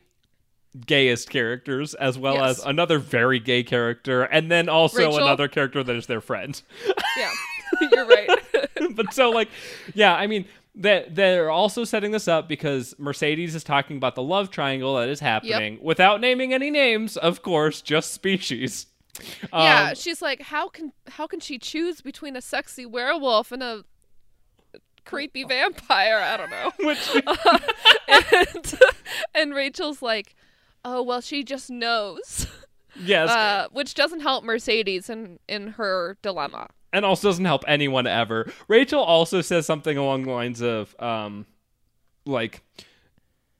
gayest characters as well Yes. as another very gay character and then also Rachel? another character that is their friend. <laughs> Yeah <laughs> you're right. <laughs> But so like yeah i mean that they're also setting this up because mercedes is talking about the love triangle that is happening without naming any names of course just species. Yeah Um, she's like how can how can she choose between a sexy werewolf and a creepy vampire? I don't know. Which and, and Rachel's like, "Oh well, she just knows," <laughs> yes uh, which doesn't help Mercedes in in her dilemma. and also doesn't help anyone ever. Rachel also says something along the lines of, um, like,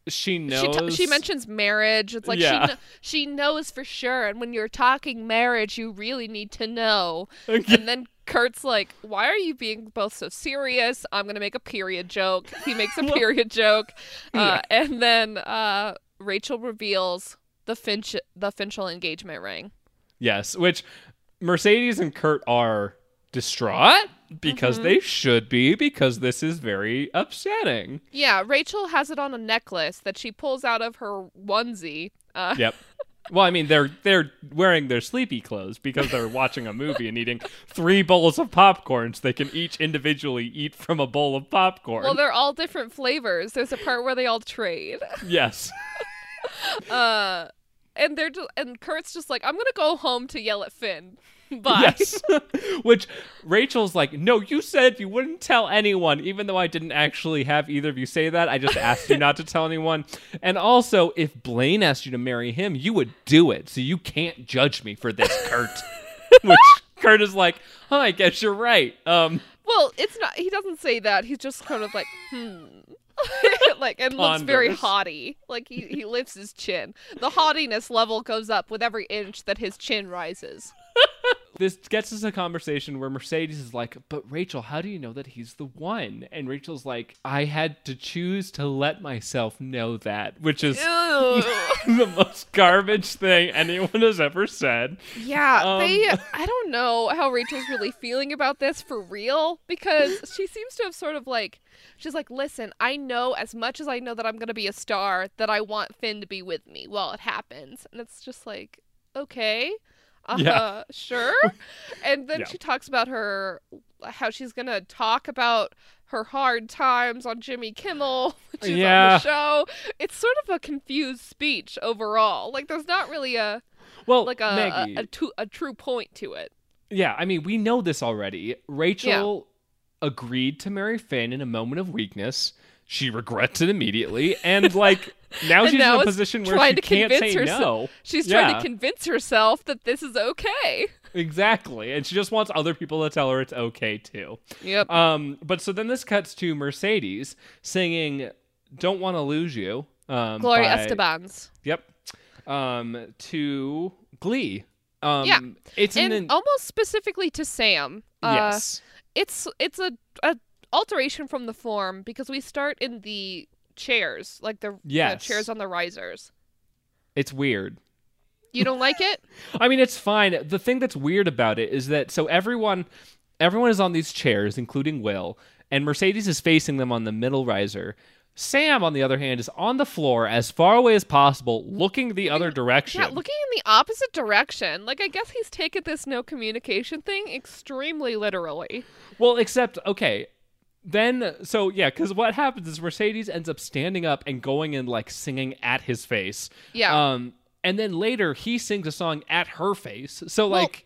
she She knows. t- she mentions marriage. It's like Yeah. she kn- she knows for sure, and when you're talking marriage, you really need to know. <laughs> And then Kurt's like, "Why are you being both so serious?" I'm gonna make a period joke. He makes a <laughs> period joke, uh, and then uh, Rachel reveals the Finch the Finchel engagement ring. yes, which Mercedes and Kurt are distraught because Mm-hmm. they should be because this is very upsetting. Yeah, Rachel has it on a necklace that she pulls out of her onesie. Uh, Yep. <laughs> Well, I mean, they're they're wearing their sleepy clothes because they're watching a movie and eating three bowls of popcorn, so they can each individually eat from a bowl of popcorn. Well, they're all different flavors. There's a part where they all trade. yes. <laughs> <laughs> Uh, and they're just, and Kurt's just like, I'm gonna go home to yell at Finn. <laughs> Bye. Yes. <laughs> Which Rachel's like, no, you said you wouldn't tell anyone, even though I didn't actually have either of you say that. I just asked you not to tell anyone. And also, if Blaine asked you to marry him, you would do it. So you can't judge me for this, Kurt. Which Kurt is like, oh, I guess you're right. Um, Well, it's not. He doesn't say that. He's just kind of like, hmm. <laughs> like and looks very haughty. Like he, he lifts his chin. The haughtiness level goes up with every inch that his chin rises. This gets us a conversation where Mercedes is like, but Rachel, how do you know that he's the one? And Rachel's like, I had to choose to let myself know that, which is <laughs> the most garbage thing anyone has ever said. Yeah, Um, they. <laughs> I don't know how Rachel's really feeling about this for real because she seems to have sort of like. She's like, listen, I know as much as I know that I'm going to be a star, that I want Finn to be with me while it happens. And it's just like, okay, uh, Yeah. sure. and then Yeah. she talks about her, how she's going to talk about her hard times on Jimmy Kimmel, <laughs> which is on the show. It's sort of a confused speech overall. Like, there's not really a Well, like a Maggie, a, a, a true point to it. yeah, I mean, we know this already. Rachel agreed to marry Finn in a moment of weakness. She <laughs> regrets it immediately, and like now she's now in a position where she to can't say herself- no. She's trying to convince herself that this is okay. <laughs> Exactly, and she just wants other people to tell her it's okay too. Yep. Um, but so then this cuts to Mercedes singing "Don't Want to Lose You." Um, Gloria by- Estefan's. Yep. Um, to Glee. Um, Yeah. It's And an almost specifically to Sam. Uh, yes. It's it's a, a alteration from the form because we start in the chairs, like the, the chairs on the risers. It's weird. You don't like it? <laughs> I mean, it's fine. The thing that's weird about it is that so everyone everyone is on these chairs, including Will, and Mercedes is facing them on the middle riser. Sam, on the other hand, is on the floor as far away as possible, looking the other direction. Yeah, looking in the opposite direction. Like I guess he's taken this no communication thing extremely literally. Well, except okay. Then so yeah, because what happens is Mercedes ends up standing up and going and like singing at his face. Yeah. Um, and then later he sings a song at her face. So Well, like,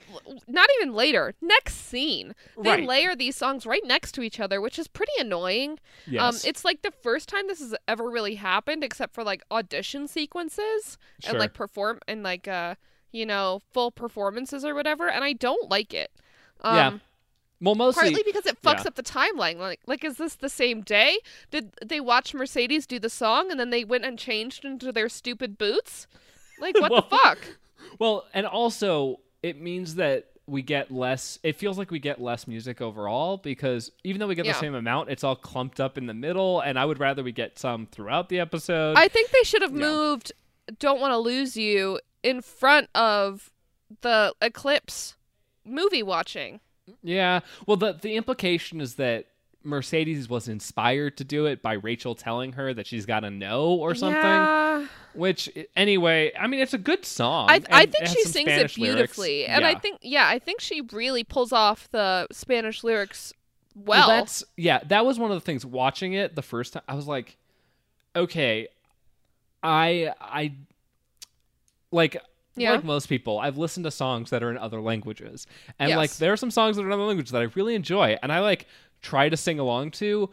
not even later. Next scene, they Right. layer these songs right next to each other, which is pretty annoying. Um, yes, it's like the first time this has ever really happened, except for like audition sequences Sure. and like perform and like uh you know full performances or whatever, and I don't like it. Um, Yeah. Well, mostly Partly because it fucks yeah. up the timeline. Like, like, is this the same day? Did they watch Mercedes do the song and then they went and changed into their stupid boots? Like, what <laughs> Well, the fuck? Well, and also it means that we get less. It feels like we get less music overall because even though we get Yeah. the same amount, it's all clumped up in the middle. And I would rather we get some throughout the episode. I think they should have Yeah. moved "Don't Want to Lose You" in front of the Eclipse movie watching. Yeah. Well, the the implication is that Mercedes was inspired to do it by Rachel telling her that she's got to know or something. Yeah. Which anyway, I mean, it's a good song. I, I think she sings Spanish it lyrics. beautifully, and I think yeah, I think she really pulls off the Spanish lyrics well. that's yeah that was one of the things watching it the first time i was like okay i i like Yeah. like most people i've listened to songs that are in other languages and like there are some songs that are in other languages that i really enjoy and i like try to sing along to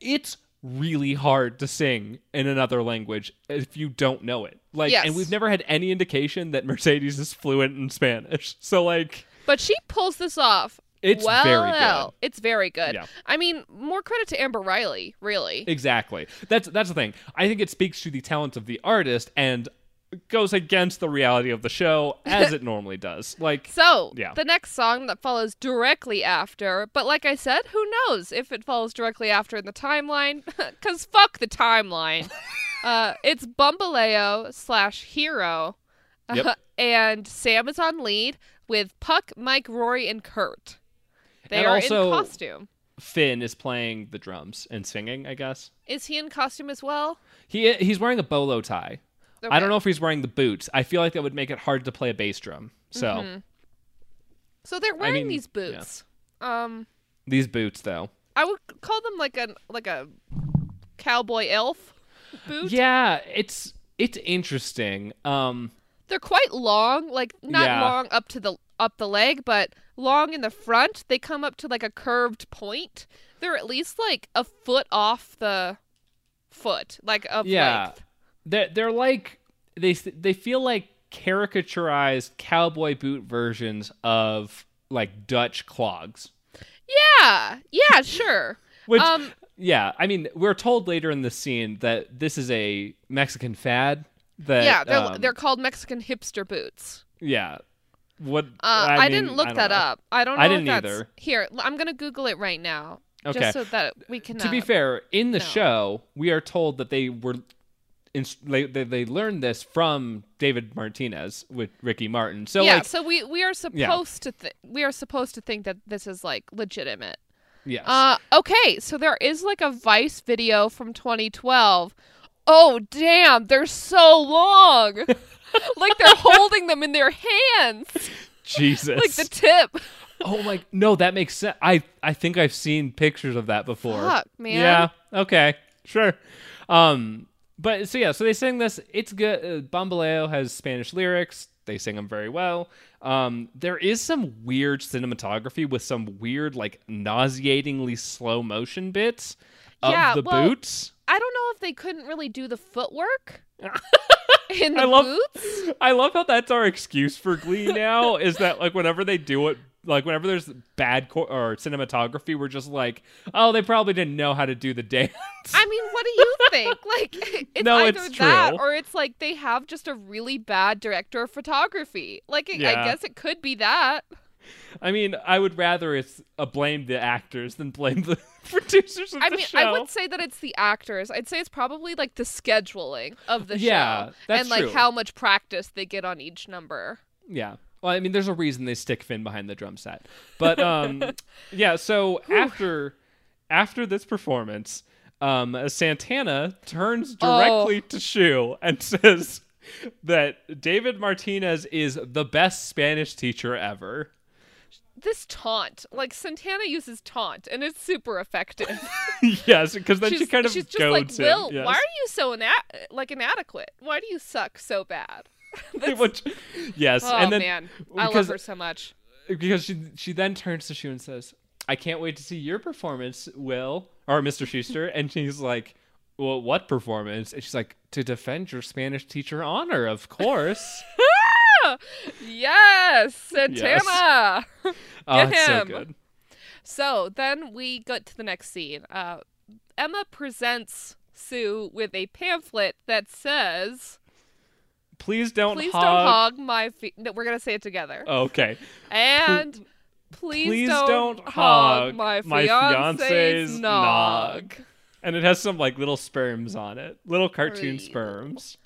it's really hard to sing in another language if you don't know it like and we've never had any indication that mercedes is fluent in spanish <laughs> so like But she pulls this off. It's well. very good. It's very good. Yeah. I mean, more credit to Amber Riley, really. Exactly. That's that's the thing. I think it speaks to the talent of the artist and goes against the reality of the show as it normally does. Like <laughs> So, Yeah. the next song that follows directly after, but like I said, who knows if it follows directly after in the timeline? <laughs> Because fuck the timeline. <laughs> uh, it's Bamboleo slash Hero. Yep. and Sam is on lead with Puck, Mike, Rory, and Kurt. They And are also- in costume. Finn is playing the drums and singing, I guess. Is he in costume as well? He he's wearing a bolo tie. I don't know if he's wearing the boots. I feel like that would make it hard to play a bass drum. So, Mm-hmm. So they're wearing mean, these yeah. boots. Um, these boots though. I would call them like a like a cowboy elf boot. Yeah, it's it's interesting. Um They're quite long, like not Yeah. long up to the up the leg, but long in the front. They come up to like a curved point. They're at least like a foot off the foot, like of Yeah. length. They're they're like they they feel like caricaturized cowboy boot versions of like Dutch clogs. Yeah, yeah, sure. <laughs> Which Um, yeah, I mean, we're told later in the scene that this is a Mexican fad. That yeah, they're um, they're called Mexican hipster boots. yeah. What Uh, I, I, mean, didn't look don't that know. up. I don't know I didn't that's either. here. I'm gonna Google it right now, Okay. just so that we can. to be uh, fair, in the no. show, we are told that they were. They, they, they learned this from David Martinez with Ricky Martin. So yeah, like so we we are supposed to th- we are supposed to think that this is like legitimate. yes. Uh, okay, so there is like a Vice video from 2012. Oh damn, they're so long. <laughs> like they're holding them in their hands, Jesus. like the tip. Oh my no, that makes sense. I I think I've seen pictures of that before. Fuck, man. Yeah. Okay. Sure. Um. But so yeah, so they sing this. It's good. Uh, Bamboleo has Spanish lyrics. They sing them very well. Um. There is some weird cinematography with some weird, like nauseatingly slow motion bits of Yeah, the well, boots. I don't know if they couldn't really do the footwork <laughs> in the I love- boots. I love how that's our excuse for Glee now. is that like whenever they do it, like whenever there's bad co- or cinematography, we're just like, oh, they probably didn't know how to do the dance. I mean, what do you <laughs> think? Like, <laughs> it's No, either it's that true. or it's like they have just a really bad director of photography. Like, I- I guess it could be that. I mean, I would rather it's uh, blame the actors than blame the <laughs> producers of I the mean, show. I would say that it's the actors. I'd say it's probably like the scheduling of the Yeah, show and like how much practice they get on each number. Yeah. Well, I mean, there's a reason they stick Finn behind the drum set. But um, <laughs> yeah. So after after this performance, um, Santana turns Oh. directly to Schue and <laughs> says that David Martinez is the best Spanish teacher ever. This taunt, like Santana uses taunt, and it's super effective. <laughs> yes, because then she's, she kind of she's just like. Will, yes. why are you so ina- like inadequate? Why do you suck so bad? <laughs> Which, yes, oh and then man, I love her so much. because she she then turns to Schue and says, "I can't wait to see your performance, Will or Mr. Schuester." and she's like, "Well, what performance?" And she's like, "To defend your Spanish teacher honor, of course." <laughs> Yes, Santana. oh, <laughs> Get it's so him. good. So then we get to the next scene. Uh, Emma presents Sue with a pamphlet that says, Please don't "Please hog. don't hog my feet." No, we're gonna say it together. Okay. and please, please don't, don't hog hog my my fiance's, nog. nog. And it has some like little sperms on it, little cartoon sperms.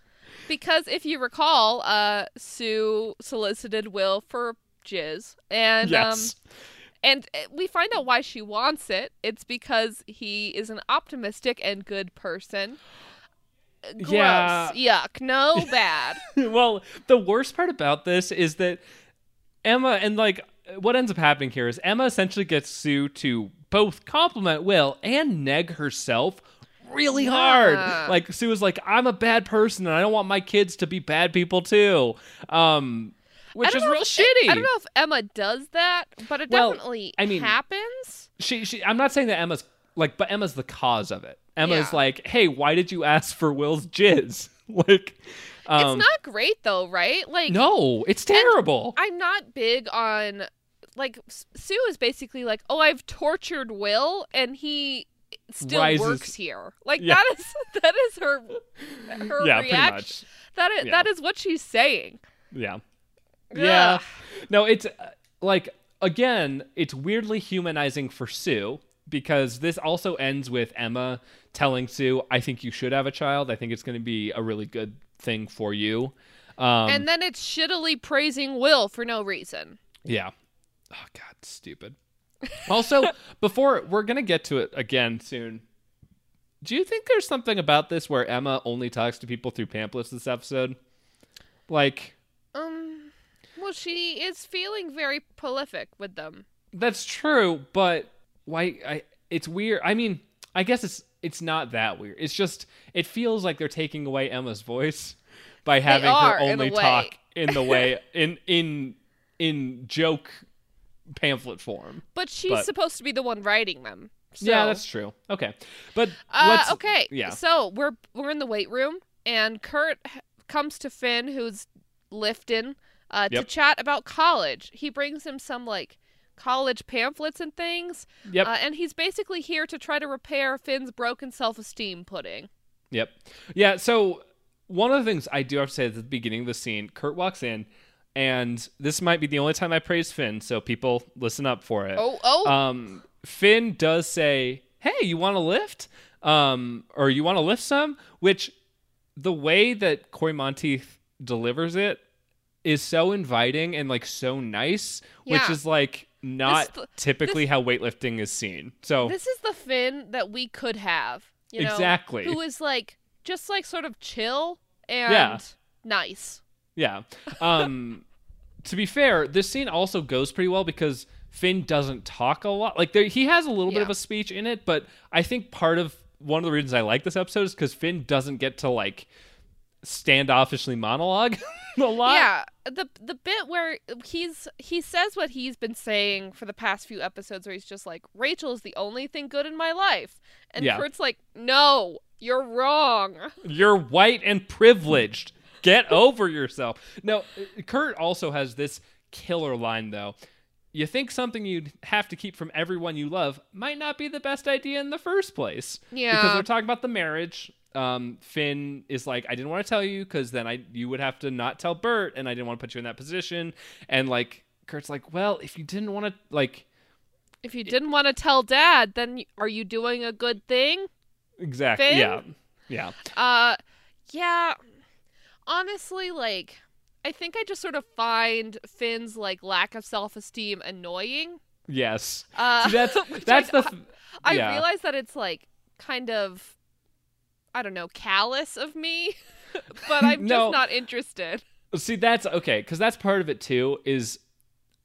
Because if you recall, uh, Sue solicited Will for jizz, and yes. um, and uh, we find out why she wants it. It's because he is an optimistic and good person. Gross. Yeah. Yuck. No <laughs> bad. well, the worst part about this is that Emma and like what ends up happening here is Emma essentially gets Sue to both compliment Will and neg herself really Yeah. hard. Like Sue is like, I'm a bad person and I don't want my kids to be bad people too. Um which is real if- shitty. I don't know if Emma does that, but it Well, definitely I mean- happens. She she I'm not saying that Emma's like but Emma's the cause of it. Emma's Yeah. like, "Hey, why did you ask for Will's jizz?" <laughs> like um it's not great though, right? Like No, it's terrible. I'm not big on like Sue is basically like, "Oh, I've tortured Will and he still Rises- works here." Like Yeah. that is <laughs> that is her her yeah, reaction. That is Yeah. that is what she's saying. Yeah. Yeah. Ugh. No, it's uh, like again, it's weirdly humanizing for Sue because this also ends with Emma telling Sue, "I think you should have a child. I think it's going to be a really good thing for you." Um and then it's shittily praising Will for no reason. yeah. Oh god, stupid. Also, <laughs> before we're going to get to it again soon. Do you think there's something about this where Emma only talks to people through pamphlets this episode? Like Um well, she is feeling very prolific with them. That's true, but why? I it's weird. I mean, I guess it's it's not that weird. It's just it feels like they're taking away Emma's voice by having are, her only way. talk in the way <laughs> in in in joke pamphlet form. But she's But- supposed to be the one writing them. So. Yeah, that's true. Okay, but Uh, let's okay. Yeah, So we're we're in the weight room, and Kurt comes to Finn, who's lifting, uh, to chat about college. He brings him some like college pamphlets and things, yep, uh, and he's basically here to try to repair Finn's broken self-esteem pudding. yep, yeah. So one of the things I do have to say at the beginning of the scene, Kurt walks in. And this might be the only time I praise Finn, so people listen up for it. Oh, oh, um, Finn does say, "Hey, you want to lift? Um, or you want to lift some?" Which the way that Cory Monteith delivers it is so inviting and like so nice, which is like not This- typically how weightlifting is seen. So this is the Finn that we could have. You know, Exactly. Who is like just like sort of chill and Yeah. nice. Yeah. Um to be fair, this scene also goes pretty well because Finn doesn't talk a lot. Like there he has a little bit of a speech in it, but I think part of one of the reasons I like this episode is cuz Finn doesn't get to like standoffishly monologue <laughs> a lot. Yeah, the the bit where he's he says what he's been saying for the past few episodes, where he's just like, "Rachel is the only thing good in my life," and Yeah. Kurt's like, "No, you're wrong." <laughs> You're white and privileged. Get over yourself. No, Kurt also has this killer line though. You think something you'd have to keep from everyone you love might not be the best idea in the first place. Yeah. Because they're talking about the marriage. Um, Finn is like, I didn't want to tell you because then I you would have to not tell Burt, and I didn't want to put you in that position. And like Kurt's like, well, if you didn't want to like If you didn't want to tell dad, then are you doing a good thing? exactly, Finn? yeah, yeah, Uh, yeah. Honestly, like, I think I just sort of find Finn's like lack of self-esteem annoying. yes. Uh, See, that's <laughs> that's I, the th- I yeah. realize that it's like kind of, I don't know, callous of me, <laughs> but <laughs> I'm No. just not interested. See, that's okay, because that's part of it too. Is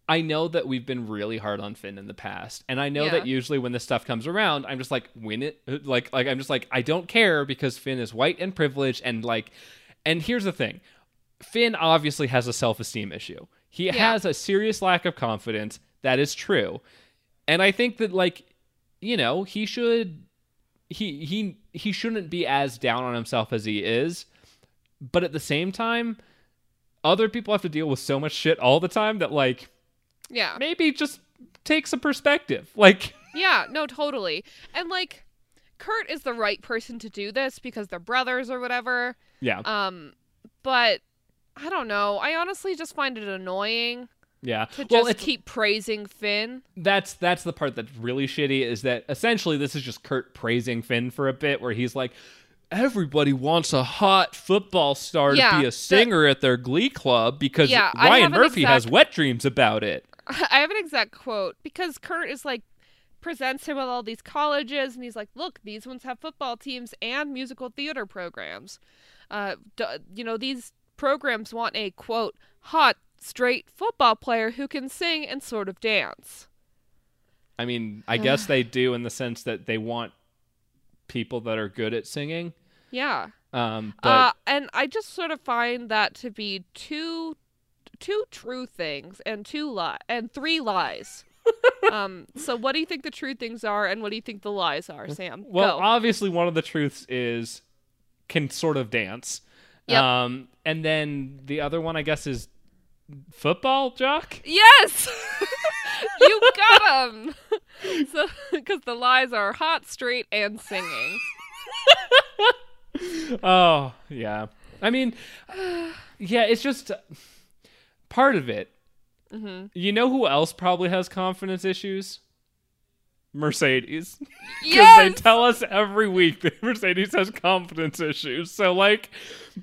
I know that we've been really hard on Finn in the past, and I know Yeah. that usually when this stuff comes around, I'm just like, win it, uh, like, like I'm just like, I don't care because Finn is white and privileged, and like, and here's the thing, Finn obviously has a self esteem issue. He Yeah. has a serious lack of confidence. That is true, and I think that like, you know, he should, he he he shouldn't be as down on himself as he is, but at the same time other people have to deal with so much shit all the time that like Yeah. maybe just take some perspective <laughs> like Yeah, no, totally. And like Kurt is the right person to do this because they're brothers or whatever. yeah Um but I don't know. I honestly just find it annoying yeah to just well it's, keep praising Finn. that's that's the part that's really shitty is that essentially this is just kurt praising finn for a bit where he's like everybody wants a hot football star Yeah, to be a singer at their glee club because Yeah, ryan murphy has wet dreams about it <laughs> I have an exact quote because Kurt is like presents him with all these colleges and he's like, "Look, these ones have football teams and musical theater programs. Uh, d- you know, these programs want a quote hot straight football player who can sing and sort of dance." i mean i guess they do in the sense that they want people that are good at singing Yeah. um but uh, and I just sort of find that to be two two true things and two li- and three lies. <laughs> um so what do you think the true things are and what do you think the lies are, Sam? Well, Go. obviously, one of the truths is can sort of dance. Yep. Um, and then the other one, I guess, is football jock. Yes, <laughs> you got him. so, because the lies are hot, straight, and singing. <laughs> Oh, yeah. I mean, <sighs> yeah, it's just part of it. hmm You know who else probably has confidence issues? Mercedes. <laughs> Because Yes. they tell us every week that <laughs> Mercedes has confidence issues. So, like,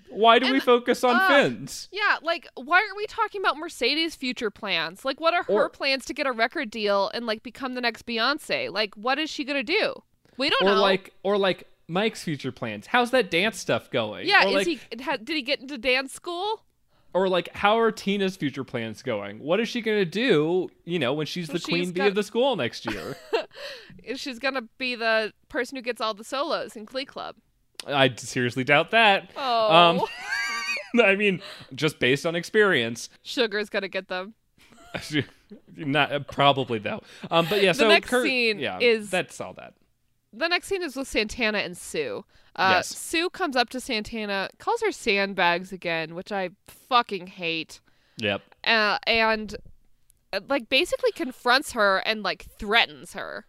why do we focus on uh, Finn's? yeah, like why aren't we talking about Mercedes' future plans? Like, what are her Or- plans to get a record deal and like become the next Beyonce? Like, what is she gonna do? We don't Or know. like, or like Mike's future plans. How's that dance stuff going? yeah, or is like, he? Ha, did he get into dance school? Or like how are Tina's future plans going? What is she gonna do? You know, when she's the she's queen bee got- of the school next year. <laughs> She's gonna be the person who gets all the solos in Glee Club. I seriously doubt that. Oh, Um, <laughs> <laughs> I mean, just based on experience, Sugar's gonna get them. not uh, probably though. Um, but yeah, so The so next Kurt- scene yeah, is- that's all that. the next scene is with Santana and Sue. Uh, Yes. Sue comes up to Santana, calls her sandbags again, which I fucking hate, Yep. uh, and uh, like basically confronts her and like threatens her.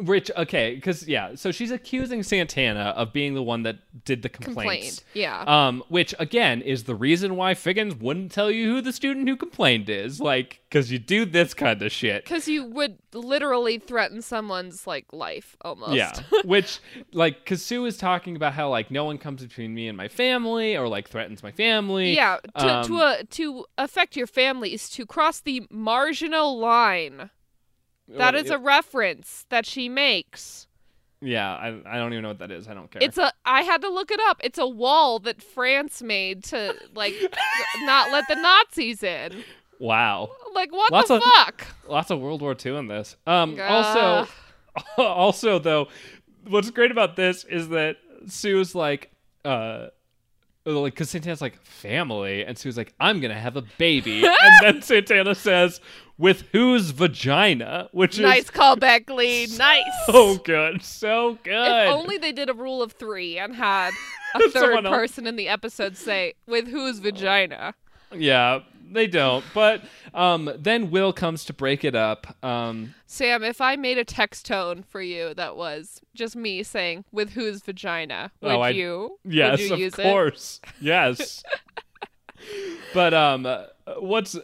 Which okay, because yeah, so she's accusing Santana of being the one that did the Complained, complaints. yeah. Um, which again is the reason why Figgins wouldn't tell you who the student who complained is, like, because you do this kind of shit. Because you would literally threaten someone's like life almost. Yeah, which like, because Sue is talking about how like no one comes between me and my family, or like threatens my family. yeah. To Um, to uh, to affect your family is to cross the Maginot line. That is a reference that she makes. yeah. I, I don't even know what that is. I don't care. It's a I had to look it up. It's a wall that France made to like <laughs> not let the Nazis in. wow. Like what Lots the of- fuck? Lots of World War II in this. Um, also, <laughs> also though, what's great about this is that Sue's like, uh, like, because Santana's like family, and Sue's like, I'm gonna have a baby, <laughs> and then Santana says, with whose vagina, which Nice is callback, Lee. <laughs> Nice. so good, so good. If only they did a rule of three and had a <laughs> third person in the episode say with whose vagina. Yeah, they don't. But um, then Will comes to break it up. Um, Sam, if I made a text tone for you that was just me saying with whose vagina, would Oh, I- you? Yes, would you of use course. Yes. <laughs> but um, uh, what's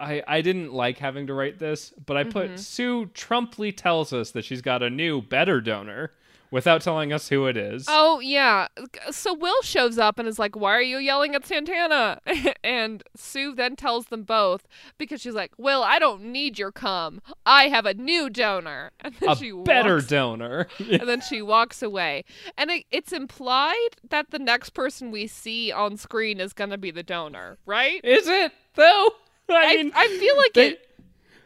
I, I didn't like having to write this, but I put Sue Trumply tells us that she's got a new, better donor without telling us who it is. Oh yeah. So Will shows up and is like, "Why are you yelling at Santana?" <laughs> and Sue then tells them both because she's like, "Will, I don't need your cum. I have a new donor." <laughs> And then a she better walks, donor. <laughs> and then she walks away. And it, it's implied that the next person we see on screen is gonna be the donor, right? is it though? I I, mean, I feel like they- it.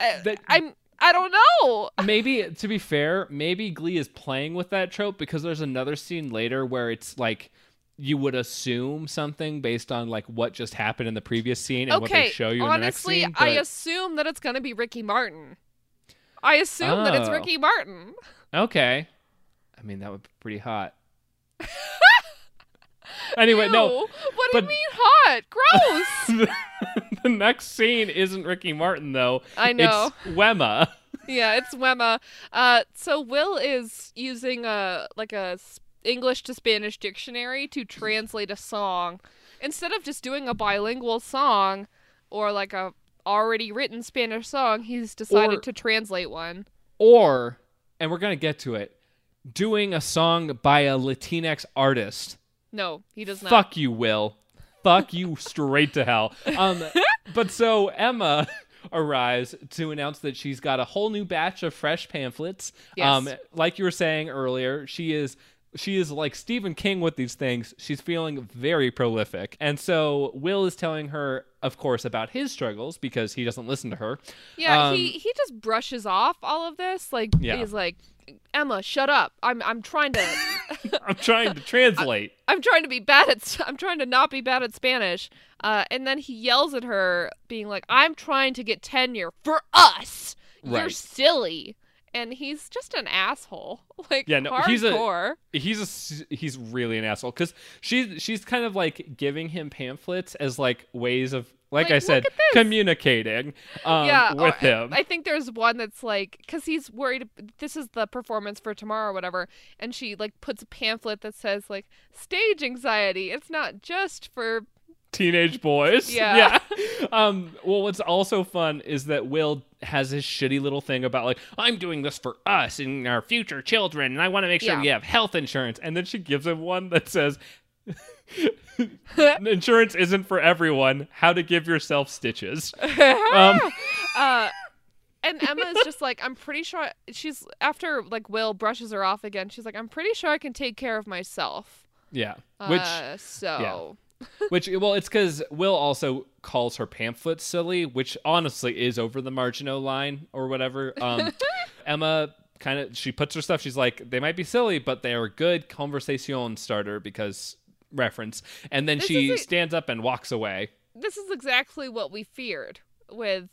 I, they- I'm. I don't know. maybe to be fair, maybe Glee is playing with that trope because there's another scene later where it's like you would assume something based on like what just happened in the previous scene and what they show you honestly, in the next scene. Honestly, I assume that it's gonna be Ricky Martin. I assume that it's Oh. Ricky Martin. Okay. I mean, that would be pretty hot. <laughs> <laughs> anyway, no. What do you mean hot? Gross. <laughs> the next scene isn't Ricky Martin though. I know. It's Wemma. <laughs> yeah, it's Wemma. Uh, so Will is using a like a English to Spanish dictionary to translate a song instead of just doing a bilingual song or like a already written Spanish song. He's decided Or- to translate one. Or, and we're gonna get to it, doing a song by a Latinx artist. No, he does not. Fuck you, Will. Fuck you <laughs> straight to hell. Um, <laughs> but so Emma <laughs> arrives to announce that she's got a whole new batch of fresh pamphlets. Yes. Um, like you were saying earlier, she is she is like Stephen King with these things. She's feeling very prolific. And so Will is telling her, of course, about his struggles because he doesn't listen to her. Yeah, Um, he he just brushes off all of this. Like Yeah. he's like, Emma, shut up. I'm I'm trying to <laughs> I'm trying to translate. <laughs> I'm trying to be bad at I'm trying to not be bad at Spanish. Uh, and then he yells at her, being like, "I'm trying to get tenure for us. You're silly." And he's just an asshole. <laughs> Like Yeah, no, he's a- he's a he's really an asshole because she's she's kind of like giving him pamphlets as like ways of like, Like, I said communicating um, yeah, with or- him. I think there's one that's like, because he's worried. This is the performance for tomorrow, or whatever. And she like puts a pamphlet that says like stage anxiety. It's not just for teenage boys. <laughs> Yeah. Yeah. Um, well, what's also fun is that Will has his shitty little thing about like I'm doing this for us and our future children, and I want to make sure Yeah. we have health insurance. And then she gives him one that says. <laughs> Insurance isn't for everyone. How to give yourself stitches. <laughs> Um, uh and Emma is just like, I'm pretty sure she's after like Will brushes her off again. She's like, I'm pretty sure I can take care of myself. yeah. Which uh, so <laughs> Which, well, it's because Will also calls her pamphlet silly, which honestly is over the Maginot line or whatever. Um, <laughs> Emma kind of she puts her stuff. She's like, they might be silly, but they are a good conversation starter because reference. And then This she a- stands up and walks away this is exactly what we feared with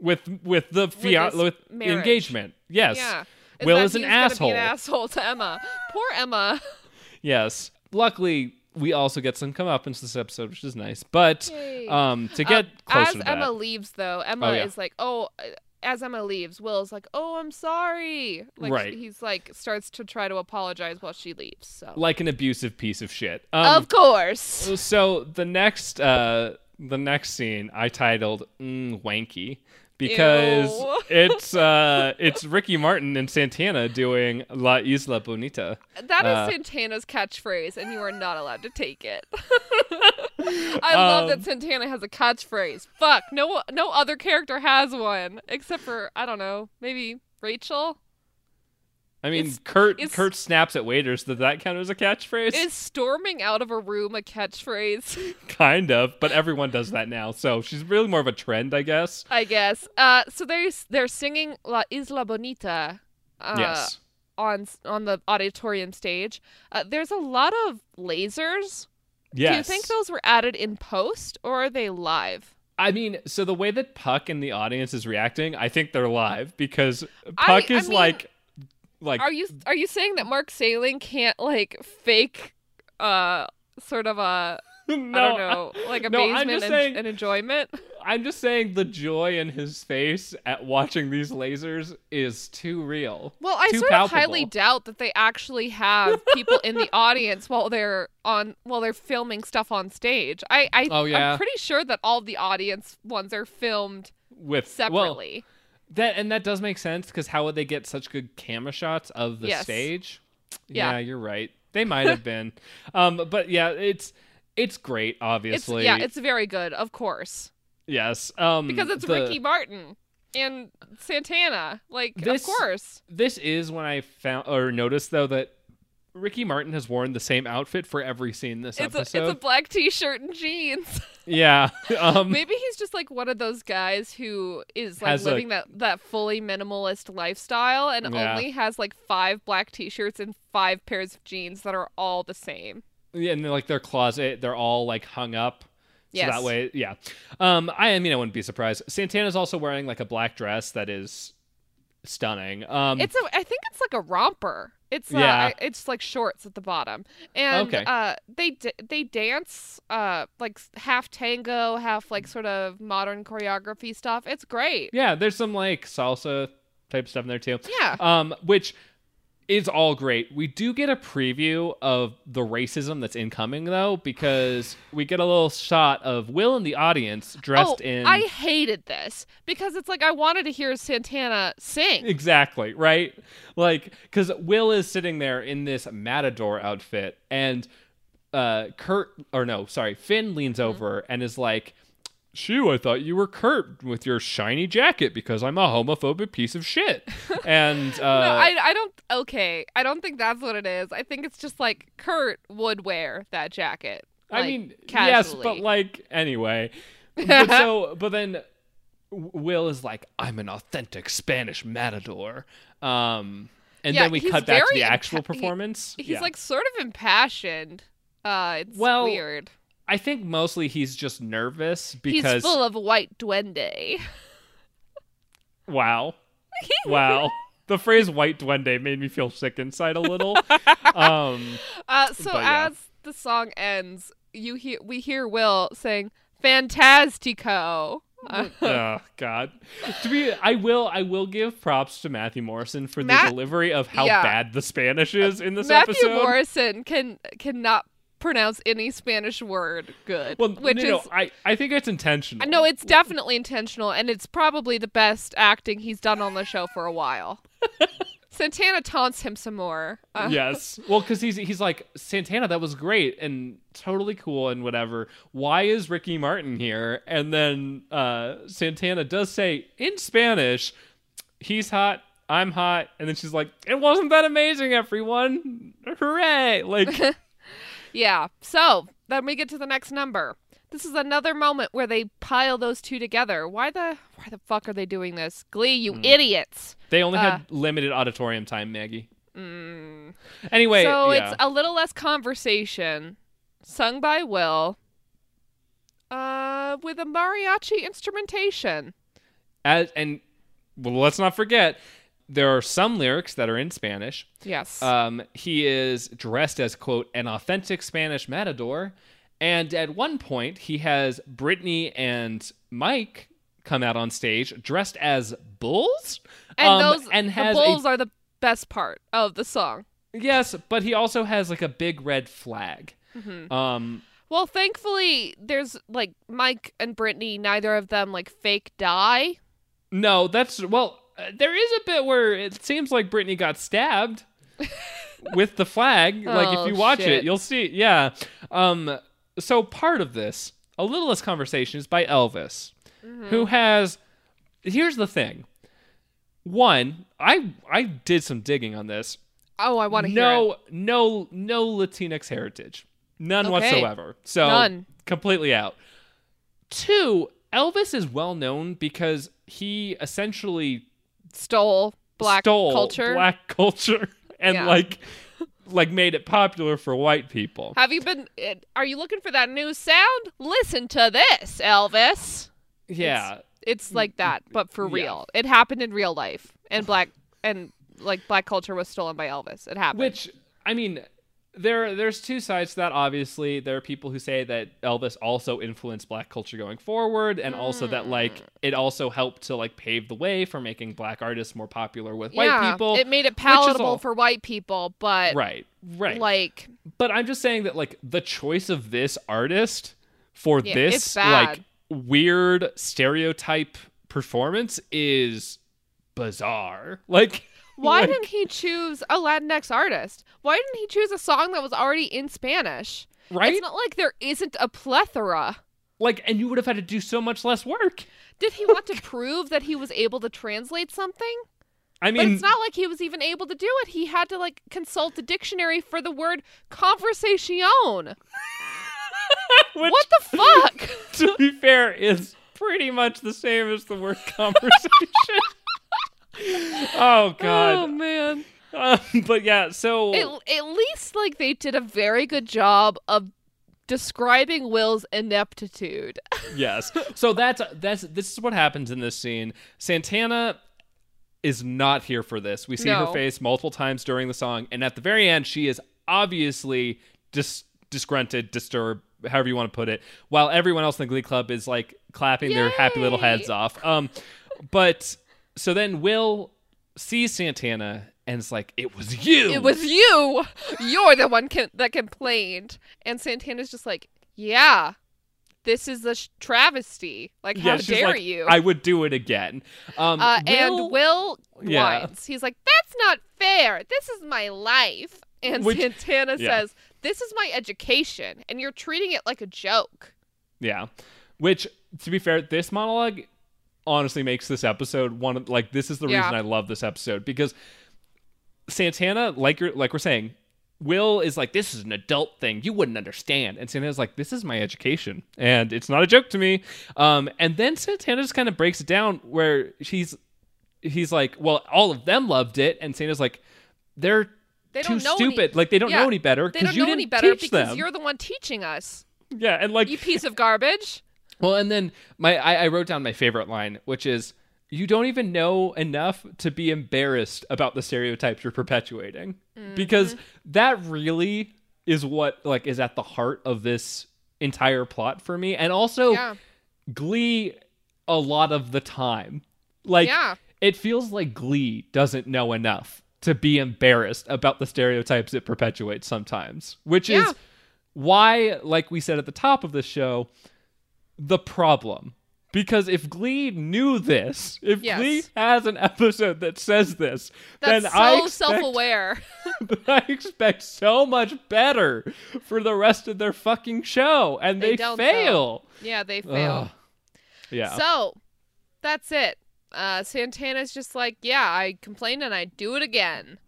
with with the fia- this with, engagement. Yes, yeah. Will is an asshole. an asshole to Emma. Poor Emma. <laughs> yes. Luckily, we also get some comeuppance this episode, which is nice. But um, to get closer as to Emma that, leaves, though, Emma Oh, yeah. is like, "Oh." uh, As Emma leaves, Will's like, "Oh, I'm sorry." Like Right. he's like starts to try to apologize while she leaves. So like an abusive piece of shit. Um, of course, So the next uh the next scene I titled mm, wanky because Ew. <laughs> it's uh it's Ricky Martin and Santana doing La Isla Bonita. that is uh, Santana's catchphrase, and you are not allowed to take it. <laughs> I love Um, that Santana has a catchphrase. Fuck, no, no other character has one except for I don't know, maybe Rachel. I mean It's- Kurt it's- Kurt snaps at waiters. Does that count as a catchphrase? Is storming out of a room a catchphrase? <laughs> kind of, but everyone does that now. So she's really more of a trend, I guess. I guess. Uh, so they're they're singing La Isla Bonita. Uh, yes. On on the auditorium stage. Uh, there's a lot of lasers. Yes. Do you think those were added in post or are they live? I mean, so the way that Puck and the audience is reacting, I think they're live because Puck I is mean, like like Are you are you saying that Mark Salling can't like fake uh sort of a <laughs> no, I don't know like amazement just and, saying- and enjoyment? I'm just saying the joy in his face at watching these lasers is too real. Well, I sort of highly doubt that they actually have people in the audience while they're on while they're filming stuff on stage. I, I Oh, yeah. I'm pretty sure that all the audience ones are filmed with separately. Well, that and that does make sense because how would they get such good camera shots of the Yes. stage? Yeah. you're right. They might have been, <laughs> um, but yeah, it's it's great. Obviously, it's yeah, it's very good, of course, yes, um, because it's the- Ricky Martin and Santana. Like, This- of course. This is when I found or noticed though that Ricky Martin has worn the same outfit for every scene this It's a, episode. it's a black t-shirt and jeans. <laughs> Yeah. <laughs> Um, Maybe he's just like one of those guys who is like Has a- living that that fully minimalist lifestyle and Yeah. only has like five black t-shirts and five pairs of jeans that are all the same. yeah, and then, like their closet, they're all like hung up. So Yes. that way, yeah. Um, I, I mean, I wouldn't be surprised. Santana's also wearing like a black dress that is stunning. Um, It's a I think it's like a romper. It's uh, Yeah. It's like shorts at the bottom. And Okay. uh they d- they dance uh like half tango, half like sort of modern choreography stuff. It's great. yeah, there's some like salsa type stuff in there too. Yeah. Um, which is all great. We do get a preview of the racism that's incoming though, because we get a little shot of Will in the audience dressed oh, in I hated this because it's like I wanted to hear Santana sing. Exactly, right? Like, because Will is sitting there in this matador outfit, and uh, Kurt, or no, sorry, Finn leans Mm-hmm. over and is like, Schue, I thought you were Kurt with your shiny jacket because I'm a homophobic piece of shit. <laughs> And, uh, no, I, I don't. Okay, I don't think that's what it is. I think it's just like Kurt would wear that jacket. I like, mean, yes, but like, anyway. <laughs> But so, but then Will is like, I'm an authentic Spanish matador. Um, and Yeah, then we cut back to the actual impa- he- performance. he's Yeah. like sort of impassioned. Uh, it's Well, weird. I think mostly he's just nervous because He's full of white duende. wow, <laughs> wow. The phrase "white duende" made me feel sick inside a little. <laughs> um, Uh, so yeah. as the song ends, you hear we hear Will saying "Fantastico." Oh God. To be, I will, I will give props to Matthew Morrison for the Matt- delivery of how yeah. bad the Spanish is in this Matthew episode. Matthew Morrison can cannot pronounce any Spanish word good, well, which no, no, is I, I think it's intentional. no, it's definitely intentional, and it's probably the best acting he's done on the show for a while. <laughs> Santana taunts him some more. Uh, yes. Well, because he's he's like Santana, that was great and totally cool and whatever. Why is Ricky Martin here? And then uh, Santana does say in Spanish, "He's hot, I'm hot," and then she's like, "It wasn't that amazing, everyone! Hooray!" Like, <laughs> Yeah. So then we get to the next number. This is another moment where they pile those two together. Why the why the fuck are they doing this? Glee, you Hmm. idiots. they only Uh. had limited auditorium time, Maggie. Mm. Anyway, so yeah. it's a little less conversation, sung by Will, uh, with a mariachi instrumentation. As, and well, let's not forget, there are some lyrics that are in Spanish. Yes. Um, he is dressed as quote an authentic Spanish matador, and at one point he has Brittany and Mike come out on stage dressed as bulls, and um, those and the bulls a are the best part of the song. yes, but he also has like a big red flag. Mm-hmm. Um, Well, thankfully, there's like Mike and Brittany. Neither of them like fake die. no, that's well, uh, there is a bit where it seems like Brittany got stabbed. <laughs> with the flag. Like Oh, if you watch shit. it, you'll see. Yeah. Um. So part of this, a little less conversation, is by Elvis, Mm-hmm. who has. Here's the thing. One, I I did some digging on this. Oh, I want to hear it. No, no, no Latinx heritage, none Okay. whatsoever. So None. completely out. Two, Elvis is well known because he essentially Stole black stole culture. black <laughs> culture, and Yeah. like like made it popular for white people. Have you been? uh, Are you looking for that new sound? Listen to this, Elvis. Yeah, It's like that, but for Yeah. real. It happened in real life, and black and like black culture was stolen by Elvis. It happened. which I mean, there there's two sides to that. Obviously, there are people who say that Elvis also influenced black culture going forward, and also that like Hmm. it also helped to like pave the way for making black artists more popular with yeah, white people. it made it palatable all- for white people, but right, right. like but I'm just saying that like the choice of this artist for Yeah, this like weird stereotype performance is bizarre. Like, Why like- didn't he choose a Latinx artist? Why didn't he choose a song that was already in Spanish? right? It's not like there isn't a plethora. like, and you would have had to do so much less work. Did he want to <laughs> prove that he was able to translate something? I But mean, it's not like he was even able to do it. He had to like consult a dictionary for the word conversación. <laughs> which, What the <laughs> fuck? to be fair, is pretty much the same as the word conversation. <laughs> oh god. Oh man. Um, but yeah, so At, at least like they did a very good job of describing Will's ineptitude. <laughs> yes. So that's that's this is what happens in this scene. Santana is not here for this. We see her face multiple times during the song, and at the very end, she is obviously dis- disgruntled, disturbed, however you want to put it, while everyone else in the Glee Club is like clapping their happy little heads off. Um, but so then Will sees Santana and it's like, "It was you." it was you. You're the one can- that complained. And Santana's just like, yeah, this is a sh- travesty. Like, how Yeah, dare like, you? I would do it again. Um, uh, Will- and Will Yeah. whines. He's like, "That's not fair. This is my life." And Which- Santana yeah. says, "This is my education, and you're treating it like a joke." Yeah. Which, to be fair, this monologue honestly makes this episode one of like this is the Yeah. reason I love this episode because Santana, like you're like we're saying, Will is like this is an adult thing you wouldn't understand, and Santana's like this is my education, and it's not a joke to me. Um, and then Santana just kind of breaks it down where she's he's like, well, all of them loved it, and Santana's like, they're They too don't know any- stupid, like they don't Yeah, know any better They because don't you know didn't any better teach because them. you're the one teaching us. Yeah, and like You piece of garbage. Well, and then my I, I wrote down my favorite line, which is you don't even know enough to be embarrassed about the stereotypes you're perpetuating. Mm-hmm. Because that really is what like is at the heart of this entire plot for me. And also Yeah. Glee a lot of the time. Like Yeah. it feels like Glee doesn't know enough to be embarrassed about the stereotypes it perpetuates sometimes, which Yeah. is why, like we said at the top of the show, the problem. Because if Glee knew this, if Yes. Glee has an episode that says this, That's then so I expect, <laughs> self-aware. I expect so much better for the rest of their fucking show, and They they, don't, though. fail. yeah, they fail. Ugh. Yeah. So, that's it. Uh, Santana's just like, yeah, I complained and I do it again.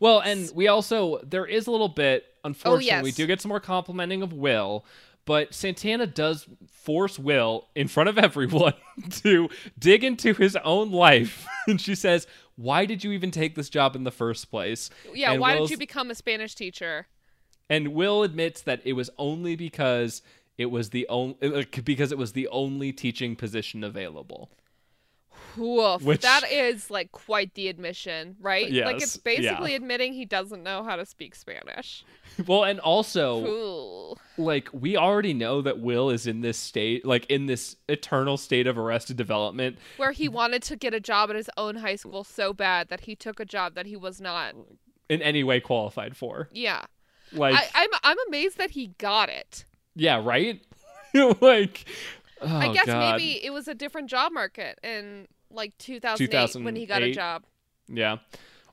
Well, and we also there is a little bit. Unfortunately, we yes. do get some more complimenting of Will, but Santana does force Will in front of <laughs> everyone to dig into his own life, <laughs> and she says, "Why did you even take this job in the first place?" Yeah, And why Will's- did you become a Spanish teacher? And Will admits that it was only because it was the only uh, because it was the only teaching position available. Woof. Which- That is like quite the admission, right? Like it's basically yeah. admitting he doesn't know how to speak Spanish. <laughs> Well, and also Ooh. like we already know that Will is in this state, like in this eternal state of arrested development. Where he wanted to get a job at his own high school so bad that he took a job that he was not. in any way qualified for. Yeah. Like, I, I'm I'm amazed that he got it. yeah, right? <laughs> like, oh, I guess God. maybe it was a different job market in like 2008 when he got a job. Yeah.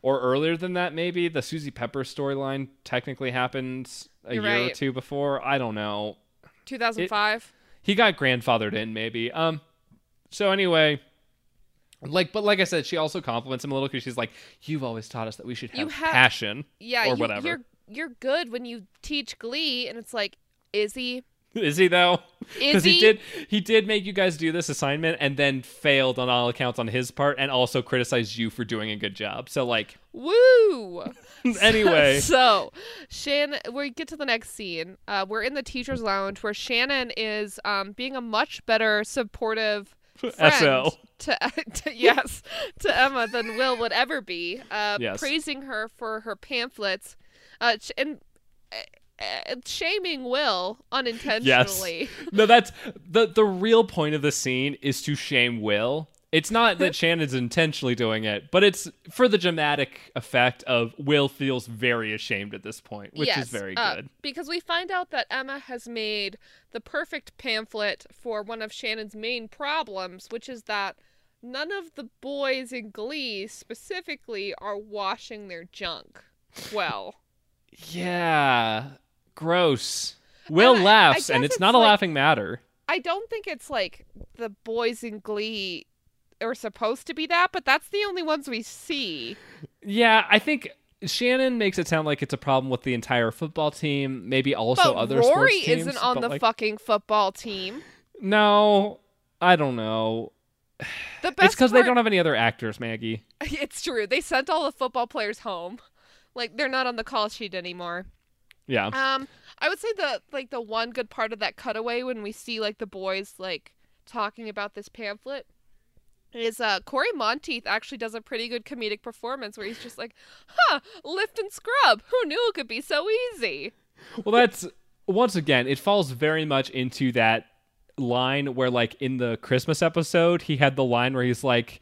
Or earlier than that, maybe the Suzy Pepper storyline technically happened a You're year or two before. I don't know. 2005. He got grandfathered in, maybe. Um. So anyway, like, but like I said, she also compliments him a little because she's like, "You've always taught us that we should have, have- passion." yeah, or you, whatever. you're you're good when you teach Glee, and it's like, is he? <laughs> Is he though? Because he? he? did. He did make you guys do this assignment and then failed on all accounts on his part, and also criticized you for doing a good job. So like, Woo! <laughs> anyway, <laughs> so Shannon, we get to the next scene. Uh, we're in the teachers' lounge where Shannon is um, being a much better supportive friend SL. to, to yes to Emma than Will would ever be. Uh, Yes. praising her for her pamphlets, uh, and. Uh, shaming Will unintentionally. Yes. no, that's the the real point of the scene is to shame Will. It's not that <laughs> Shannon's intentionally doing it, but it's for the dramatic effect of Will feels very ashamed at this point, which yes, is very uh, good. because we find out that Emma has made the perfect pamphlet for one of Shannon's main problems, which is that none of the boys in Glee specifically are washing their junk well. <laughs> Yeah. Gross. Will I- I laughs, and it's it's not a laughing matter. I don't think it's like the boys in Glee are supposed to be that, but that's the only ones we see. Yeah, I think Shannon makes it sound like it's a problem with the entire football team, maybe also but other Rory sports teams. isn't on the like, fucking football team. No, I don't know. The best it's because they don't have any other actors, Maggie. <laughs> It's true. They sent all the football players home. Like they're not on the call sheet anymore. Yeah. Um, I would say the like the one good part of that cutaway when we see like the boys like talking about this pamphlet is uh Cory Monteith actually does a pretty good comedic performance where he's just like, "Huh, lift and scrub. Who knew it could be so easy?" Well, that's once again, it falls very much into that line where, like, in the Christmas episode, he had the line where he's like,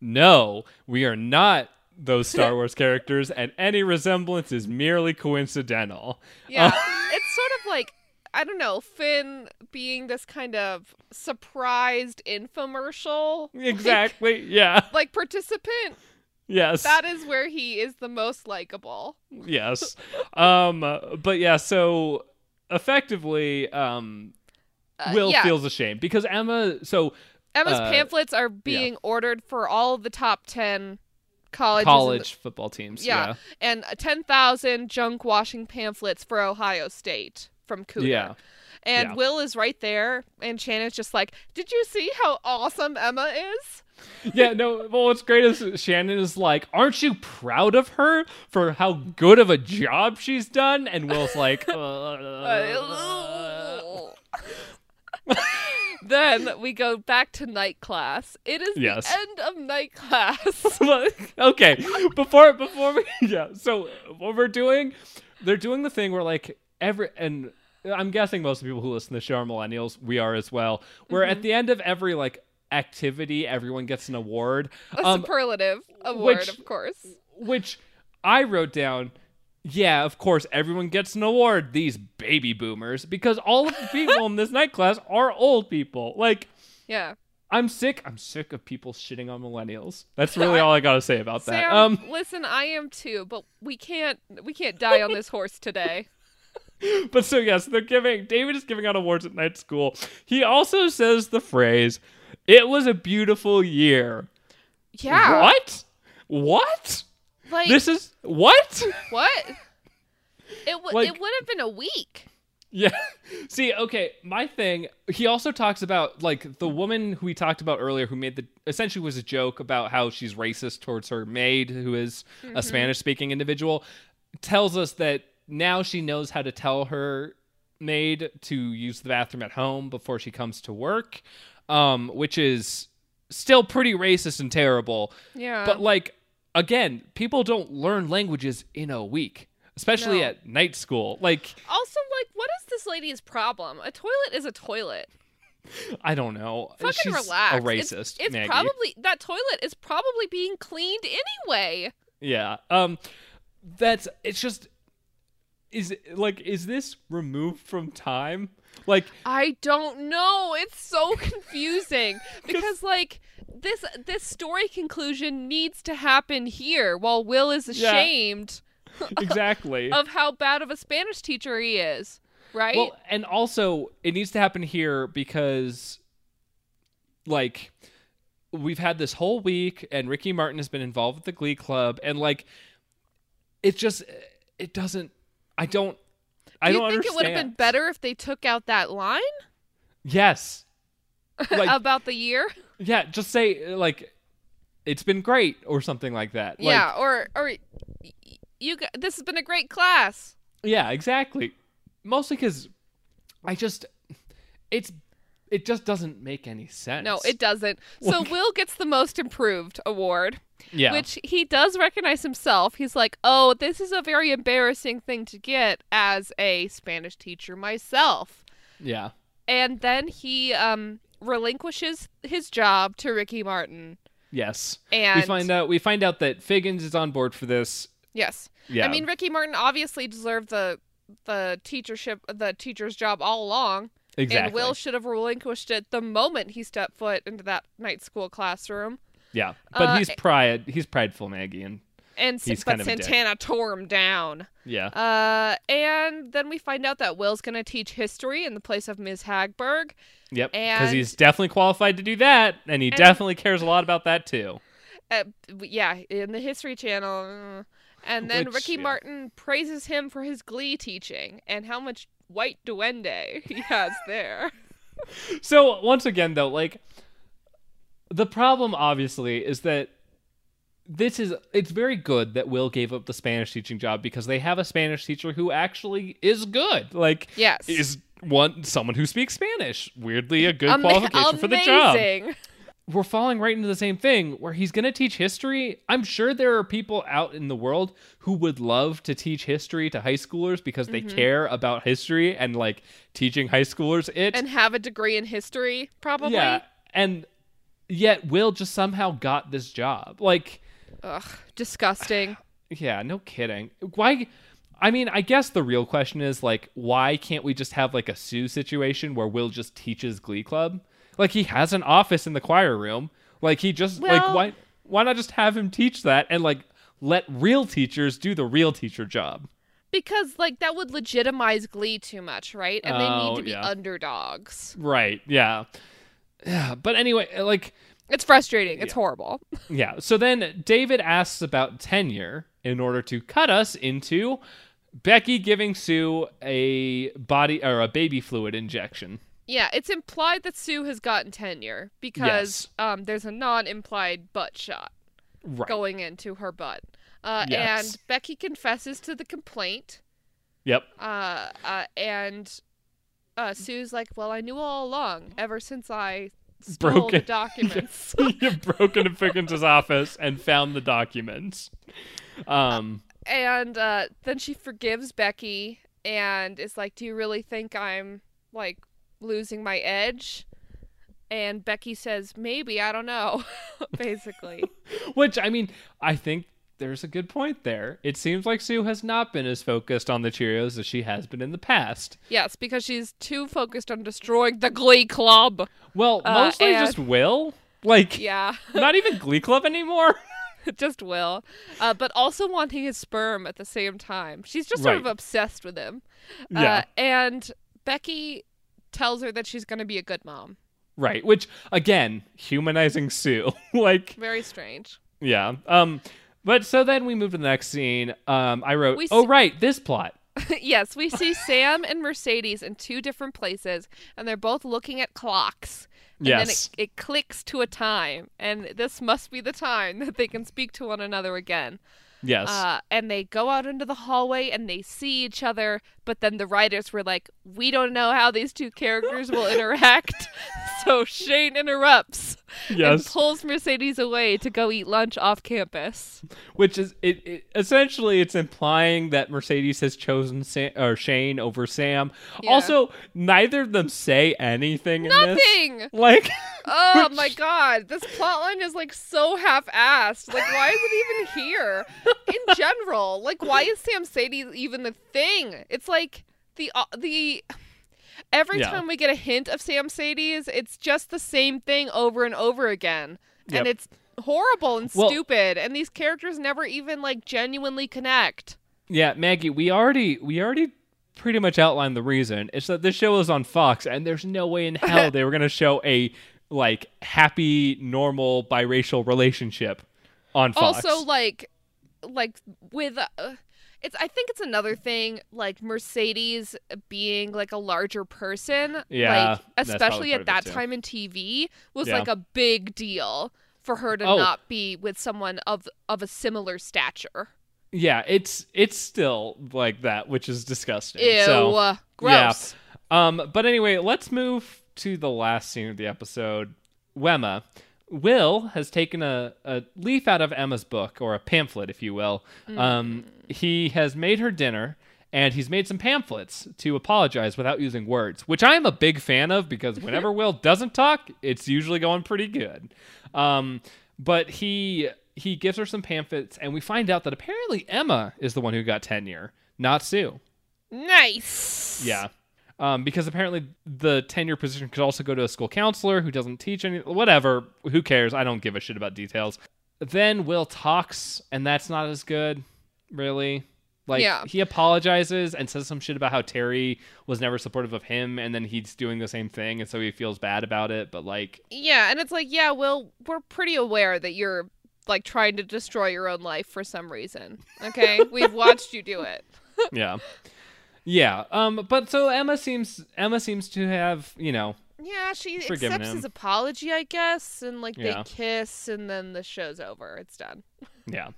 No, we are not those Star Wars characters, and any resemblance is merely coincidental. Yeah, <laughs> it's sort of like I don't know Finn being this kind of surprised infomercial, Exactly. Yeah. <laughs> like participant. Yes. That is where he is the most likable. yes. Um, but yeah, so effectively, um, Uh, Will yeah. feels ashamed because Emma. So Emma's uh, pamphlets are being ordered for all of the top 10 colleges. in the- college football teams. yeah. Yeah. And 10,000 junk washing pamphlets for Ohio State from Cooter. Yeah. And Yeah. Will is right there. And Shannon's just like, Did you see how awesome Emma is? yeah, no. Well, what's great is Shannon is like, "Aren't you proud of her for how good of a job she's done?" And Will's like, <laughs> uh, <laughs> <laughs> <laughs> then we go back to night class. It is Yes. the end of night class. <laughs> "Okay." Before before we <laughs> yeah. So what we're doing, they're doing the thing where like every and I'm guessing most of the people who listen to the show are millennials. We are as well. Where Mm-hmm. at the end of every like activity, everyone gets an award. A Um, superlative award, which- of course. which I wrote down. Yeah, of course, everyone gets an award. These baby boomers, because all of the people in this <laughs> night class are old people. Like, Yeah. I'm sick. I'm sick of people shitting on millennials. That's really all I gotta say about that. Sam, Um, listen, I am too, but we can't we can't die on this horse today. <laughs> <laughs> but so yes, they're giving. David is giving out awards at night school. He also says the phrase, "It was a beautiful year." Yeah. What? What? Like This is what? <laughs> what? It would Like- it would have been a week. Yeah. <laughs> See, okay, my thing, he also talks about like the woman who we talked about earlier who made the essentially was a joke about how she's racist towards her maid who is a Spanish speaking individual tells us that now she knows how to tell her maid to use the bathroom at home before she comes to work. Um which is still pretty racist and terrible. Yeah. But like again, people don't learn languages in a week, especially No. at night school. Like also, like, what is this lady's problem? A toilet is a toilet. I don't know. Fucking She's relax. a racist. It's, Maggie. probably that toilet is probably being cleaned anyway. yeah. Um, that's it's just is like is this removed from time? Like I don't know. It's so confusing <laughs> because like this this story conclusion needs to happen here while Will is Yeah. ashamed <laughs> exactly. of how bad of a Spanish teacher he is. Right? Well, and also it needs to happen here because like we've had this whole week and Ricky Martin has been involved with the Glee Club and like it just it doesn't I don't I Do you don't think understand. it would have been better if they took out that line Yes. <laughs> Like about the year? Yeah, just say like it's been great or something like that. Like, yeah, or or you this has been a great class. Yeah, exactly. Mostly because I just it's it just doesn't make any sense. No, it doesn't. So Will gets the most improved award. Yeah. which he does recognize himself. He's like, "Oh, this is a very embarrassing thing to get as a Spanish teacher myself." yeah. And then he um relinquishes his job to Ricky Martin. Yes. And we find out we find out that Figgins is on board for this. yes. Yeah. I mean, Ricky Martin obviously deserved the the teachership the teacher's job all along. Exactly. And Will should have relinquished it the moment he stepped foot into that night school classroom. yeah, but Uh, he's pride. He's prideful, Maggie, and And He's but kind of a dick. Santana tore him down. yeah, Uh, and then we find out that Will's going to teach history in the place of Ms. Hagberg. yep, because he's definitely qualified to do that, and he definitely cares a lot about that too. Uh, yeah, in the History Channel. And then Which, Ricky yeah. Martin praises him for his glee teaching and how much white duende he <laughs> has there. So once again, though, like the problem obviously is that this is it's very good that Will gave up the Spanish teaching job because they have a Spanish teacher who actually is good. Like Yes. is one someone who speaks Spanish. Weirdly a good Ama- qualification for the job. We're falling right into the same thing where he's going to teach history. I'm sure there are people out in the world who would love to teach history to high schoolers because they Mm-hmm. care about history and like teaching high schoolers it. And have a degree in history, probably. Yeah, and yet Will just somehow got this job. Like, Ugh, disgusting. <sighs> yeah, no kidding. Why? I mean, I guess the real question is like, why can't we just have like a Sue situation where Will just teaches Glee Club? Like he has an office in the choir room. Like he just like why why not just have him teach that and like let real teachers do the real teacher job? Because, like, that would legitimize Glee too much, right? And they Oh, need to be yeah. underdogs. Right? Yeah. Yeah, <sighs> but anyway, like It's frustrating. It's Yeah. horrible. <laughs> Yeah. So then David asks about tenure in order to cut us into Becky giving Sue a body or a baby fluid injection. Yeah, it's implied that Sue has gotten tenure because um, there's a non-implied butt shot Right. going into her butt, uh, Yes. and Becky confesses to the complaint. Yep. Uh, uh, and uh, Sue's like, "Well, I knew all along, ever since I stole Broke the <laughs> documents." you broke into Figgins' office and found the documents. Um. and uh, then she forgives Becky and is like, "Do you really think I'm like losing my edge?" And Becky says, "Maybe I don't know." <laughs> Basically, <laughs> Which I mean, I think there's a good point there. It seems like Sue has not been as focused on the Cheerios as she has been in the past. yes, because she's too focused on destroying the Glee Club. Well, Uh, mostly and- just Will. Like, Yeah, <laughs> not even Glee Club anymore. <laughs> <laughs> just Will, uh, but also wanting his sperm at the same time. She's just sort of obsessed with him. Yeah. Uh, and Becky tells her that she's going to be a good mom. Right, which again, humanizing Sue. like, Very strange. yeah. Um but so then we move to the next scene. Um I wrote, We "Oh see- right, this plot." <laughs> yes, we see Sam and Mercedes in two different places, and they're both looking at clocks. And Yes. then it, it clicks to a time, and this must be the time <laughs> that they can speak to one another again. Yes. Uh, and they go out into the hallway and they see each other, but then the writers were like, we don't know how these two characters will <laughs> interact. <laughs> so Shane interrupts and pulls Mercedes away to go eat lunch off campus. Which is it, it essentially it's implying that Mercedes has chosen Sam, or Shane over Sam. Yeah. Also, neither of them say anything in this. Nothing! Like <laughs> Oh Which- my god, this plotline is like so half-assed. Like, why is it even here? In general, like, why is Samcedes even the thing? It's like the uh, the every Yeah. time we get a hint of Samcedes, it's just the same thing over and over again, Yep. and it's horrible and Well- stupid. And these characters never even like genuinely connect. Yeah, Maggie, we already we already pretty much outlined the reason. It's that this show is on Fox, and there's no way in hell <laughs> they were gonna show a like happy, normal biracial relationship on Fox. Also, like, like with. Uh, it's. I think it's another thing, like Mercedes being like a larger person. Yeah, Like, especially at that time in TV, was Yeah. like a big deal for her to Oh. not be with someone of of a similar stature. yeah, it's it's still like that, which is disgusting. Ew. So, uh, gross. Um, but anyway, let's move to the last scene of the episode. Wemma. Will has taken a, a leaf out of Emma's book, or a pamphlet, if you will. Um, he has made her dinner, and he's made some pamphlets to apologize without using words, which I am a big fan of because <laughs> whenever Will doesn't talk, it's usually going pretty good. Um, but he he gives her some pamphlets, and we find out that apparently Emma is the one who got tenure, not Sue. Nice. Yeah. Um, because apparently the tenure position could also go to a school counselor who doesn't teach any whatever. Who cares? I don't give a shit about details. Then Will talks, and that's not as good, really. Like Yeah. he apologizes and says some shit about how Terry was never supportive of him, and then he's doing the same thing, and so he feels bad about it. But like, Yeah, and it's like, yeah, well, we're pretty aware that you're like trying to destroy your own life for some reason. Okay? <laughs> We've watched you do it. yeah, yeah. Um, but so Emma seems Emma seems to have you know Yeah, she accepts him. his apology, I guess, and like Yeah. they kiss and then the show's over. It's done. yeah.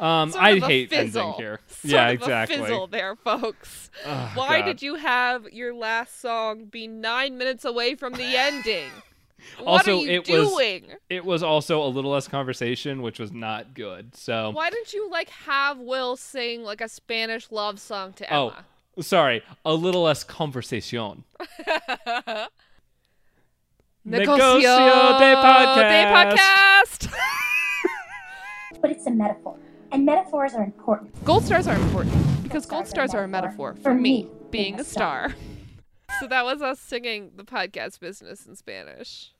Um, Sort I hate fizzle. ending here. <laughs> Sort yeah, of exactly. A fizzle there, folks. Oh, Why God. did you have your last song be nine minutes away from the ending? <laughs> what Also, are you it was- It was also a little less conversation, which was not good. So, Why didn't you like have Will sing like a Spanish love song to oh, Emma? Sorry, a little less conversation. <laughs> Negocio de de podcast. but it's a metaphor. And metaphors are important. Gold stars are important because gold stars stars are are a metaphor metaphor for for me me being a star. <laughs> so that was us singing the podcast business in Spanish.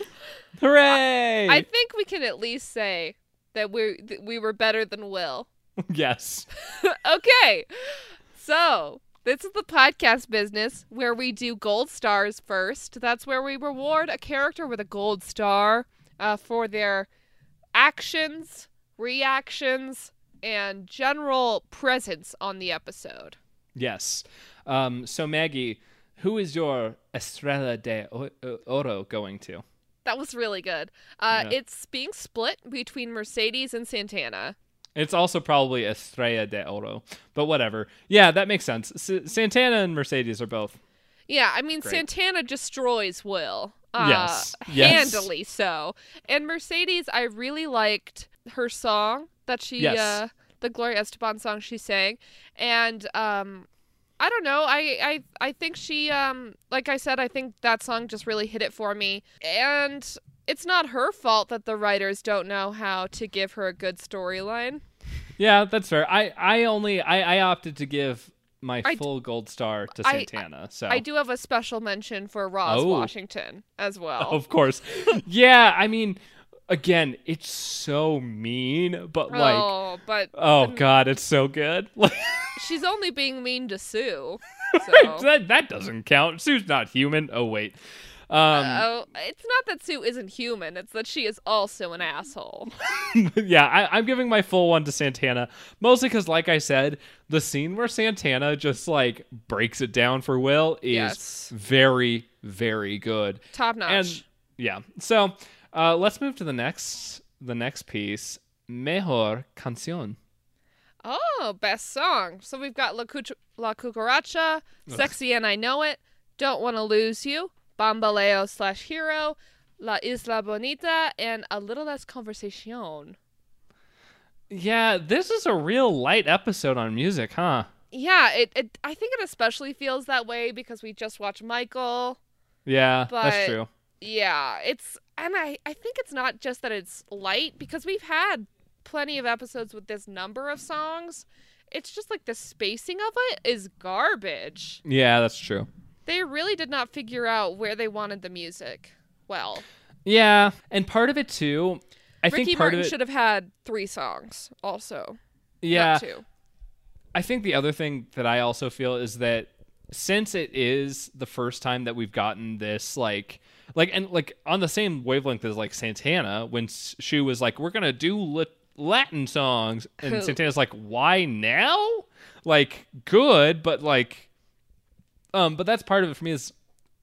<laughs> Hooray! I think we can at least say that we that we were better than Will. yes. okay. So, this is the podcast business where we do gold stars first. That's where we reward a character with a gold star uh, for their actions, reactions, and general presence on the episode. Yes. Um, so, Maggie, who is your Estrella de Oro going to? That was really good. Uh, Yeah. It's being split between Mercedes and Santana. It's also probably Estrella de Oro, but whatever. Yeah, that makes sense. S- Santana and Mercedes are both. Yeah, I mean, Great. Santana destroys Will. Uh, Yes, yes. Handily so. And Mercedes, I really liked her song that she, Yes. uh, the Gloria Estefan song she sang. And, um, I don't know. I, I I think she um like I said I think that song just really hit it for me. And it's not her fault that the writers don't know how to give her a good storyline. Yeah, that's fair. I, I only I, I opted to give my I d- full gold star to I- Santana. so I do have a special mention for Roz Oh. Washington as well. <laughs> of course. yeah, I mean, again, it's so mean, but oh, like, oh, but oh the- god, it's so good. Like <laughs> she's only being mean to Sue. <laughs> So. that that doesn't count. Sue's not human. Oh wait. Um, Oh, it's not that Sue isn't human. It's that she is also an asshole. <laughs> yeah, I, I'm giving my full one to Santana, mostly because, like I said, the scene where Santana just like breaks it down for Will is Yes. very, very good. Top notch. And yeah, so uh, let's move to the next the next piece, mejor canción. oh, best song. So we've got La, Cuch- La Cucaracha, Sexy and I Know It, Don't Want to Lose You, Bamboleo slash Hero, La Isla Bonita, and A Little Less Conversation. Yeah, this is a real light episode on music, huh? Yeah, it, it. I think it especially feels that way because we just watched Michael. Yeah, But- that's true. Yeah, it's and I I think it's not just that it's light because we've had plenty of episodes with this number of songs. It's just like the spacing of it is garbage. Yeah, that's true. They really did not figure out where they wanted the music. Well, Yeah, and part of it too. I Ricky think part Martin of it. should have had three songs also. yeah, Not two. I think the other thing that I also feel is that since it is the first time that we've gotten this like like and like on the same wavelength as like Santana when S- she was like we're going to do lit- Latin songs and? Santana's like why now? Like good, but like um but that's part of it for me is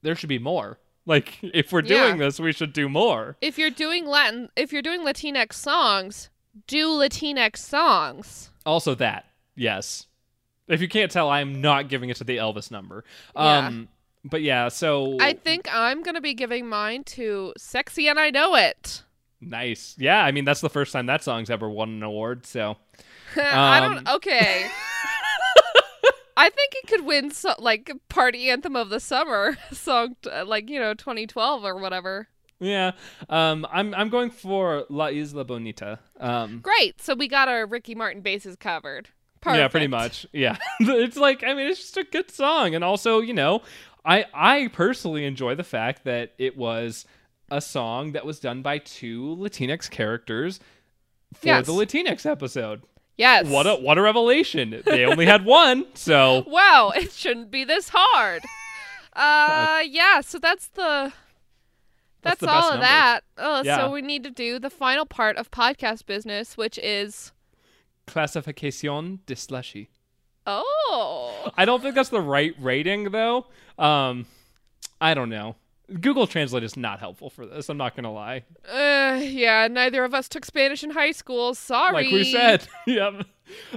there should be more. Like <laughs> if we're doing Yeah. this, we should do more. If you're doing Latin, if you're doing Latinx songs, do Latinx songs. Also that. Yes. If you can't tell, I'm not giving it to the Elvis number. Yeah. Um but yeah, so I think I'm gonna be giving mine to "Sexy and I Know It." nice. Yeah, I mean that's the first time that song's ever won an award, so <laughs> I Um, don't. Okay. <laughs> I think it could win so, like party anthem of the summer <laughs> song, t- like you know, 2012 or whatever. yeah. Um I'm I'm going for La Isla Bonita. Um Great. So we got our Ricky Martin bases covered. Yeah, pretty much. Yeah. <laughs> it's like I mean it's just a good song and also, you know, I I personally enjoy the fact that it was a song that was done by two Latinx characters for Yes. the Latinx episode. Yes. What a what a revelation. They only had <laughs> one, so Wow, it shouldn't be this hard. <laughs> Uh, yeah. So that's the. That's That's, the all of number. that. Oh, Yeah. so we need to do the final part of podcast business, which is classification de slushy. oh, I don't think that's the right rating though. Um I don't know. Google Translate is not helpful for this. I'm not gonna lie. uh, yeah. Neither of us took Spanish in high school. Sorry. Like we said. <laughs> yep.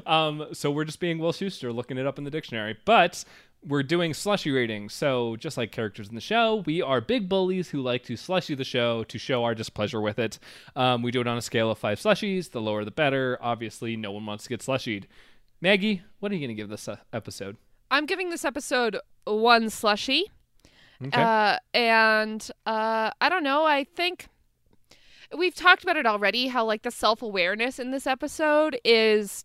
Um, so we're just being Will Schuester looking it up in the dictionary. But we're doing slushy ratings. So just like characters in the show, we are big bullies who like to slushy the show to show our displeasure with it. Um, we do it on a scale of five slushies. The lower the better. Obviously, no one wants to get slushied. Maggie, what are you going to give this uh, episode? I'm giving this episode one slushy. Okay. Uh, and uh, I don't know. I think we've talked about it already. How like the self awareness in this episode is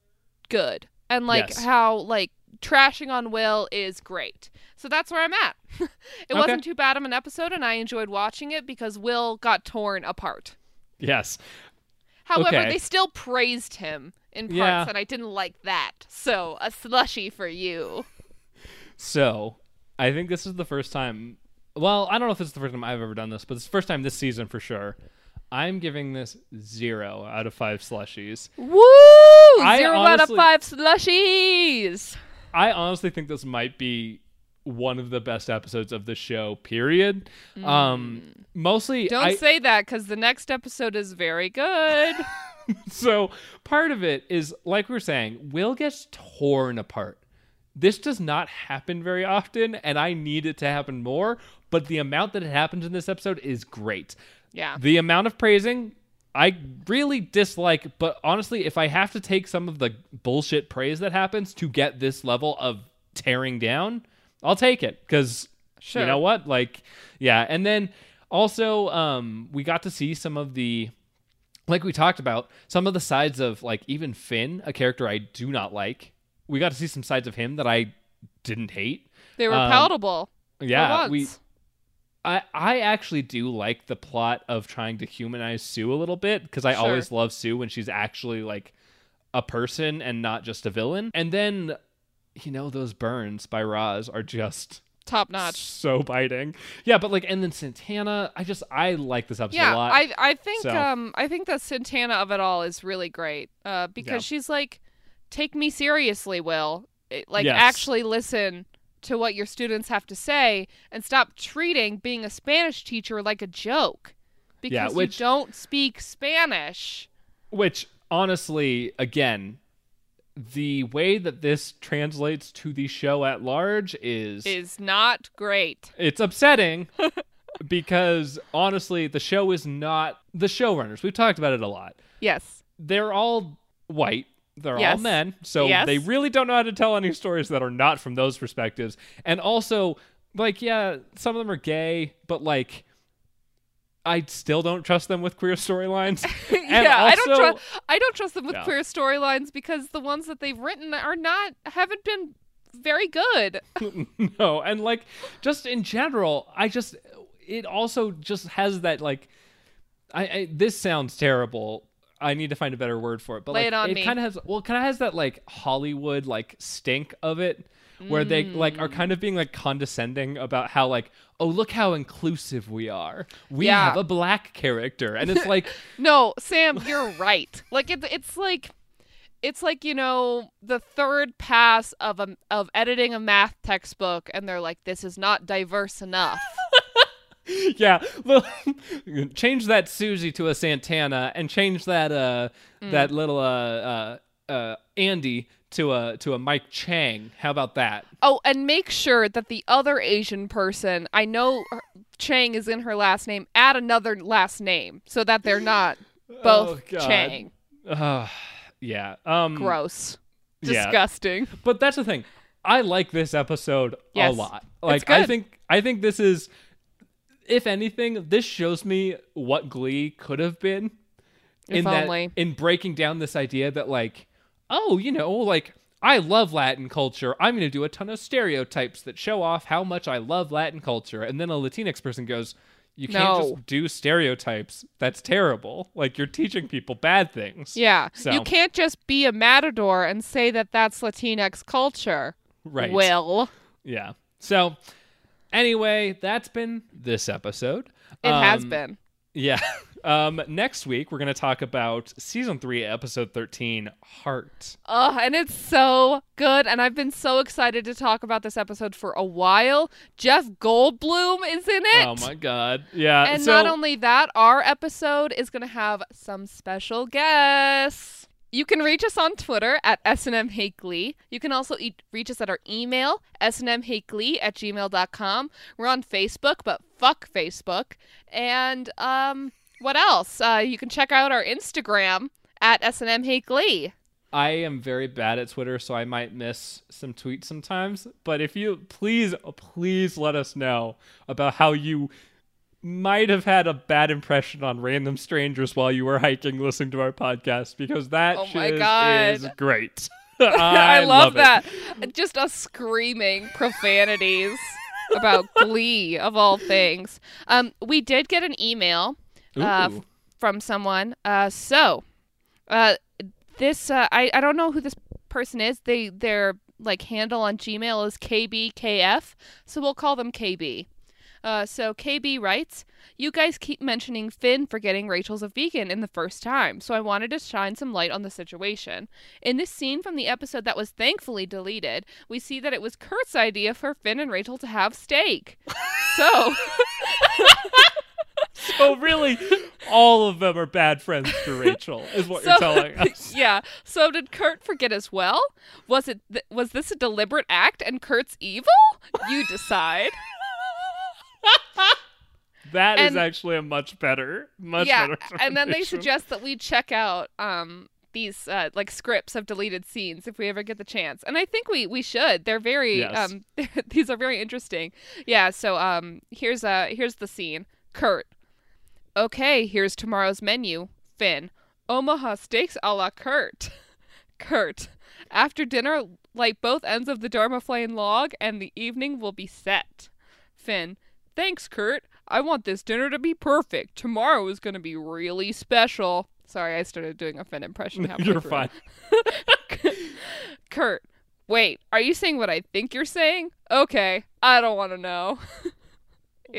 good, and like Yes. how like trashing on Will is great. So that's where I'm at. <laughs> it Okay. wasn't too bad of an episode, and I enjoyed watching it because Will got torn apart. yes. However, Okay. they still praised him in parts, Yeah. and I didn't like that. So a slushy for you. So, I think this is the first time. Well, I don't know if this is the first time I've ever done this, but it's the first time this season for sure. I'm giving this zero out of five slushies. Woo! I Zero out of five slushies. I honestly think this might be one of the best episodes of the show. Period. Um, mostly, Mm. Don't I, say that because the next episode is very good. <laughs> so part of it is like we were saying, Will gets torn apart. This does not happen very often, and I need it to happen more. But the amount that it happens in this episode is great. yeah. The amount of praising I really dislike, but honestly, if I have to take some of the bullshit praise that happens to get this level of tearing down, I'll take it because Sure. you know what? Like, yeah. And then also, um, we got to see some of the, like we talked about, some of the sides of like even Finn, a character I do not like. We got to see some sides of him that I didn't hate. They were um, palatable. Yeah, we. I I actually do like the plot of trying to humanize Sue a little bit because I Sure. always love Sue when she's actually like a person and not just a villain. And then you know those burns by Roz are just top notch. so biting. Yeah, but like and then Santana, I just I like this episode Yeah, a lot. I I think So- um I think the Santana of it all is really great. Uh, because Yeah. she's like, take me seriously, Will. Eh, like Yes. actually listen to what your students have to say and stop treating being a Spanish teacher like a joke. Because which- you don't speak Spanish. Which honestly, again, the way that this translates to the show at large is Is not great. it's upsetting <laughs> because honestly the show is not the showrunners we've talked about it a lot Yes. they're all white they're all men so Yes. they really don't know how to tell any stories that are not from those perspectives and also like yeah some of them are gay but like I still don't trust them with queer <laughs> storylines. <laughs> Yeah, I don't trust. I don't trust them with Yeah. queer storylines because the ones that they've written are not haven't been very good. <laughs> no and like just in general i just it also just has that like i, I this sounds terrible i need to find a better word for it but Lay like it on me. kind of has well kind of has that like hollywood like stink of it where they like are kind of being like condescending about how like oh look how inclusive we are we Yeah. have a black character and it's like <laughs> No, Sam, you're right. Like it's it's like it's like you know the third pass of a of editing a math textbook, and they're like, "This is not diverse enough." <laughs> yeah well, <laughs> change that susie to a santana and change that uh Mm. that little uh uh uh andy to a to a mike chang how about that oh, and make sure that the other Asian person, I know her- Chang is in her last name, add another last name so that they're not <laughs> both Oh, Chang. uh, yeah um Gross. yeah. Disgusting. but that's the thing i like this episode Yes. a lot like i think i think this is if anything this shows me what glee could have been If in that only. in breaking down this idea that like oh you know like I love Latin culture. I'm going to do a ton of stereotypes that show off how much I love Latin culture. And then a Latinx person goes, You can't No. just do stereotypes. That's terrible. Like you're teaching people bad things. Yeah. So- You can't just be a matador and say that that's Latinx culture. Right. Will. Yeah. So, anyway, that's been this episode. It has Um, been. Yeah. <laughs> Um, next week, we're going to talk about season three, episode 13, Heart. Oh, and it's so good. And I've been so excited to talk about this episode for a while. Jeff Goldblum is in it. Oh my God. Yeah. And so, not only that, our episode is going to have some special guests. You can reach us on Twitter at SNM Hakely. You can also e- reach us at our email, snmhakely at gmail.com. We're on Facebook, but fuck Facebook. And um, what else? Uh, you can check out our Instagram at SNM Hakely. I am very bad at Twitter, so I might miss some tweets sometimes. But if you please, please let us know about how you might have had a bad impression on random strangers while you were hiking listening to our podcast because that Oh my God. is great. <laughs> I, I, love, it. that. Just us screaming profanities about <laughs> Glee of all things. Um, we did get an email uh, from someone. Uh, so, uh, this uh, I I don't know who this person is. They their like handle on Gmail is kbkf, so we'll call them KB. Uh, so KB writes, "You guys keep mentioning Finn forgetting Rachel's a vegan in the first time, so I wanted to shine some light on the situation. In this scene from the episode that was thankfully deleted, we see that it was Kurt's idea for Finn and Rachel to have steak. <laughs> so, So really, all of them are bad friends to <laughs> Rachel, is what you're telling us. <laughs> yeah. So did Kurt forget as well? Was it th- was this a deliberate act and Kurt's evil? You decide. That is And- actually a much better, much yeah. better. And then they suggest that we check out um these uh, like scripts of deleted scenes if we ever get the chance. And I think we we should. They're very Yes. um <laughs> these are very interesting. Yeah, so um here's uh here's the scene. Kurt. Okay, here's tomorrow's menu. Finn. Omaha steaks a la Kurt. <laughs> Kurt. After dinner, light both ends of the Duraflame log and the evening will be set. Finn. Thanks, Kurt. I want this dinner to be perfect. Tomorrow is going to be really special. Sorry, I started doing a Finn impression. <laughs> halfway You're through. fine. <laughs> Kurt, wait, are you saying what I think you're saying? Okay, I don't want to know. <laughs>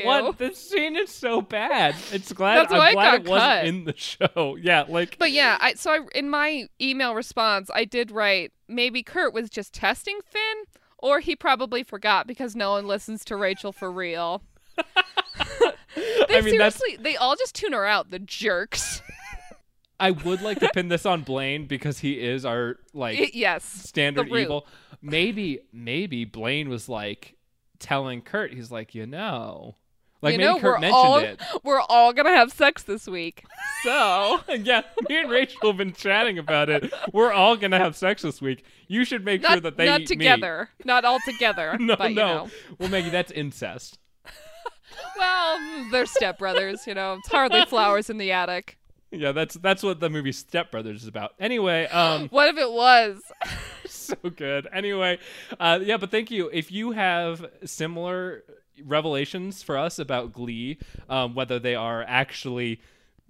What? This scene is so bad. It's glad That's I'm it glad got it wasn't cut. in the show. Yeah, like But yeah, I so I in my email response, I did write maybe Kurt was just testing Finn, or he probably forgot because no one listens to Rachel for real. <laughs> they I mean that's seriously, they all just tune her out, the jerks. <laughs> I would like to pin this on Blaine because he is our like yes, standard evil. Maybe maybe Blaine was like telling Kurt, he's like, you know. Like you maybe know, Kurt we're mentioned all it. <laughs> we're all gonna have sex this week, so yeah, me and Rachel have been chatting about it. We're all gonna have sex this week. You should make not, sure that they not eat me. together, not all together. No, but, you no. know. Well, Maggie, that's incest. Well, they're stepbrothers, you know. It's hardly flowers in the attic. Yeah, that's that's what the movie Step Brothers is about. Anyway, um, <gasps> What if it was? <laughs> so good. Anyway, uh, yeah, but thank you. If you have similar revelations for us about Glee, um, whether they are actually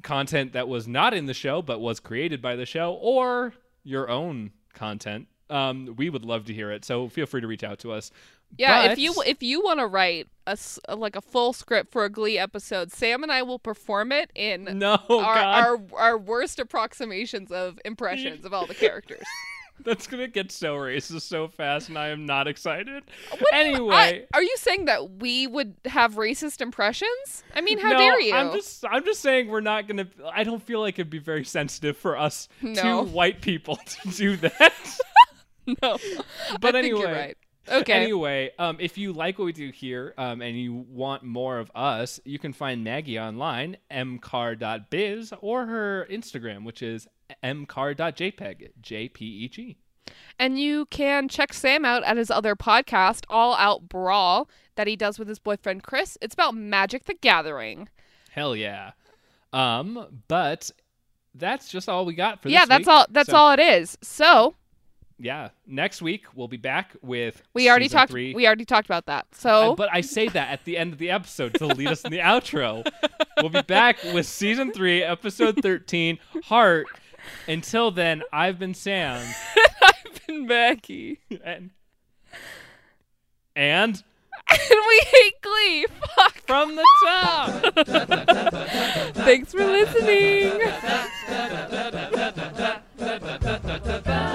content that was not in the show but was created by the show, or your own content, um, we would love to hear it. So feel free to reach out to us. Yeah, But- if you if you want to write a like a full script for a Glee episode, Sam and I will perform it in no, our, our our worst approximations of impressions of all the characters. <laughs> that's gonna get so racist so fast, and I am not excited. What do you- anyway. I- are you saying that we would have racist impressions? I mean, how no, dare you? I'm just I'm just saying we're not gonna I don't feel like it'd be very sensitive for us No. two white people <laughs> to do that. <laughs> no, But I think anyway, you're right. Okay. Anyway, um, if you like what we do here um, and you want more of us, you can find Maggie online, mcar.biz, or her Instagram, which is mcar.jpeg, J-P-E-G. And you can check Sam out at his other podcast, All Out Brawl, that he does with his boyfriend Chris. It's about Magic the Gathering. Hell yeah. Um, but that's just all we got for yeah, this that's week. all. That's So- all it is. So yeah, next week we'll be back with We already talked. Three. We already talked about that. I- So but I say that at the end of the episode to lead us in the outro. We'll be back with season three, episode thirteen, Heart. Until then, I've been Sam, <laughs> I've been Becky. and and and we hate Glee. Fuck. from the top. Thanks for listening. <laughs>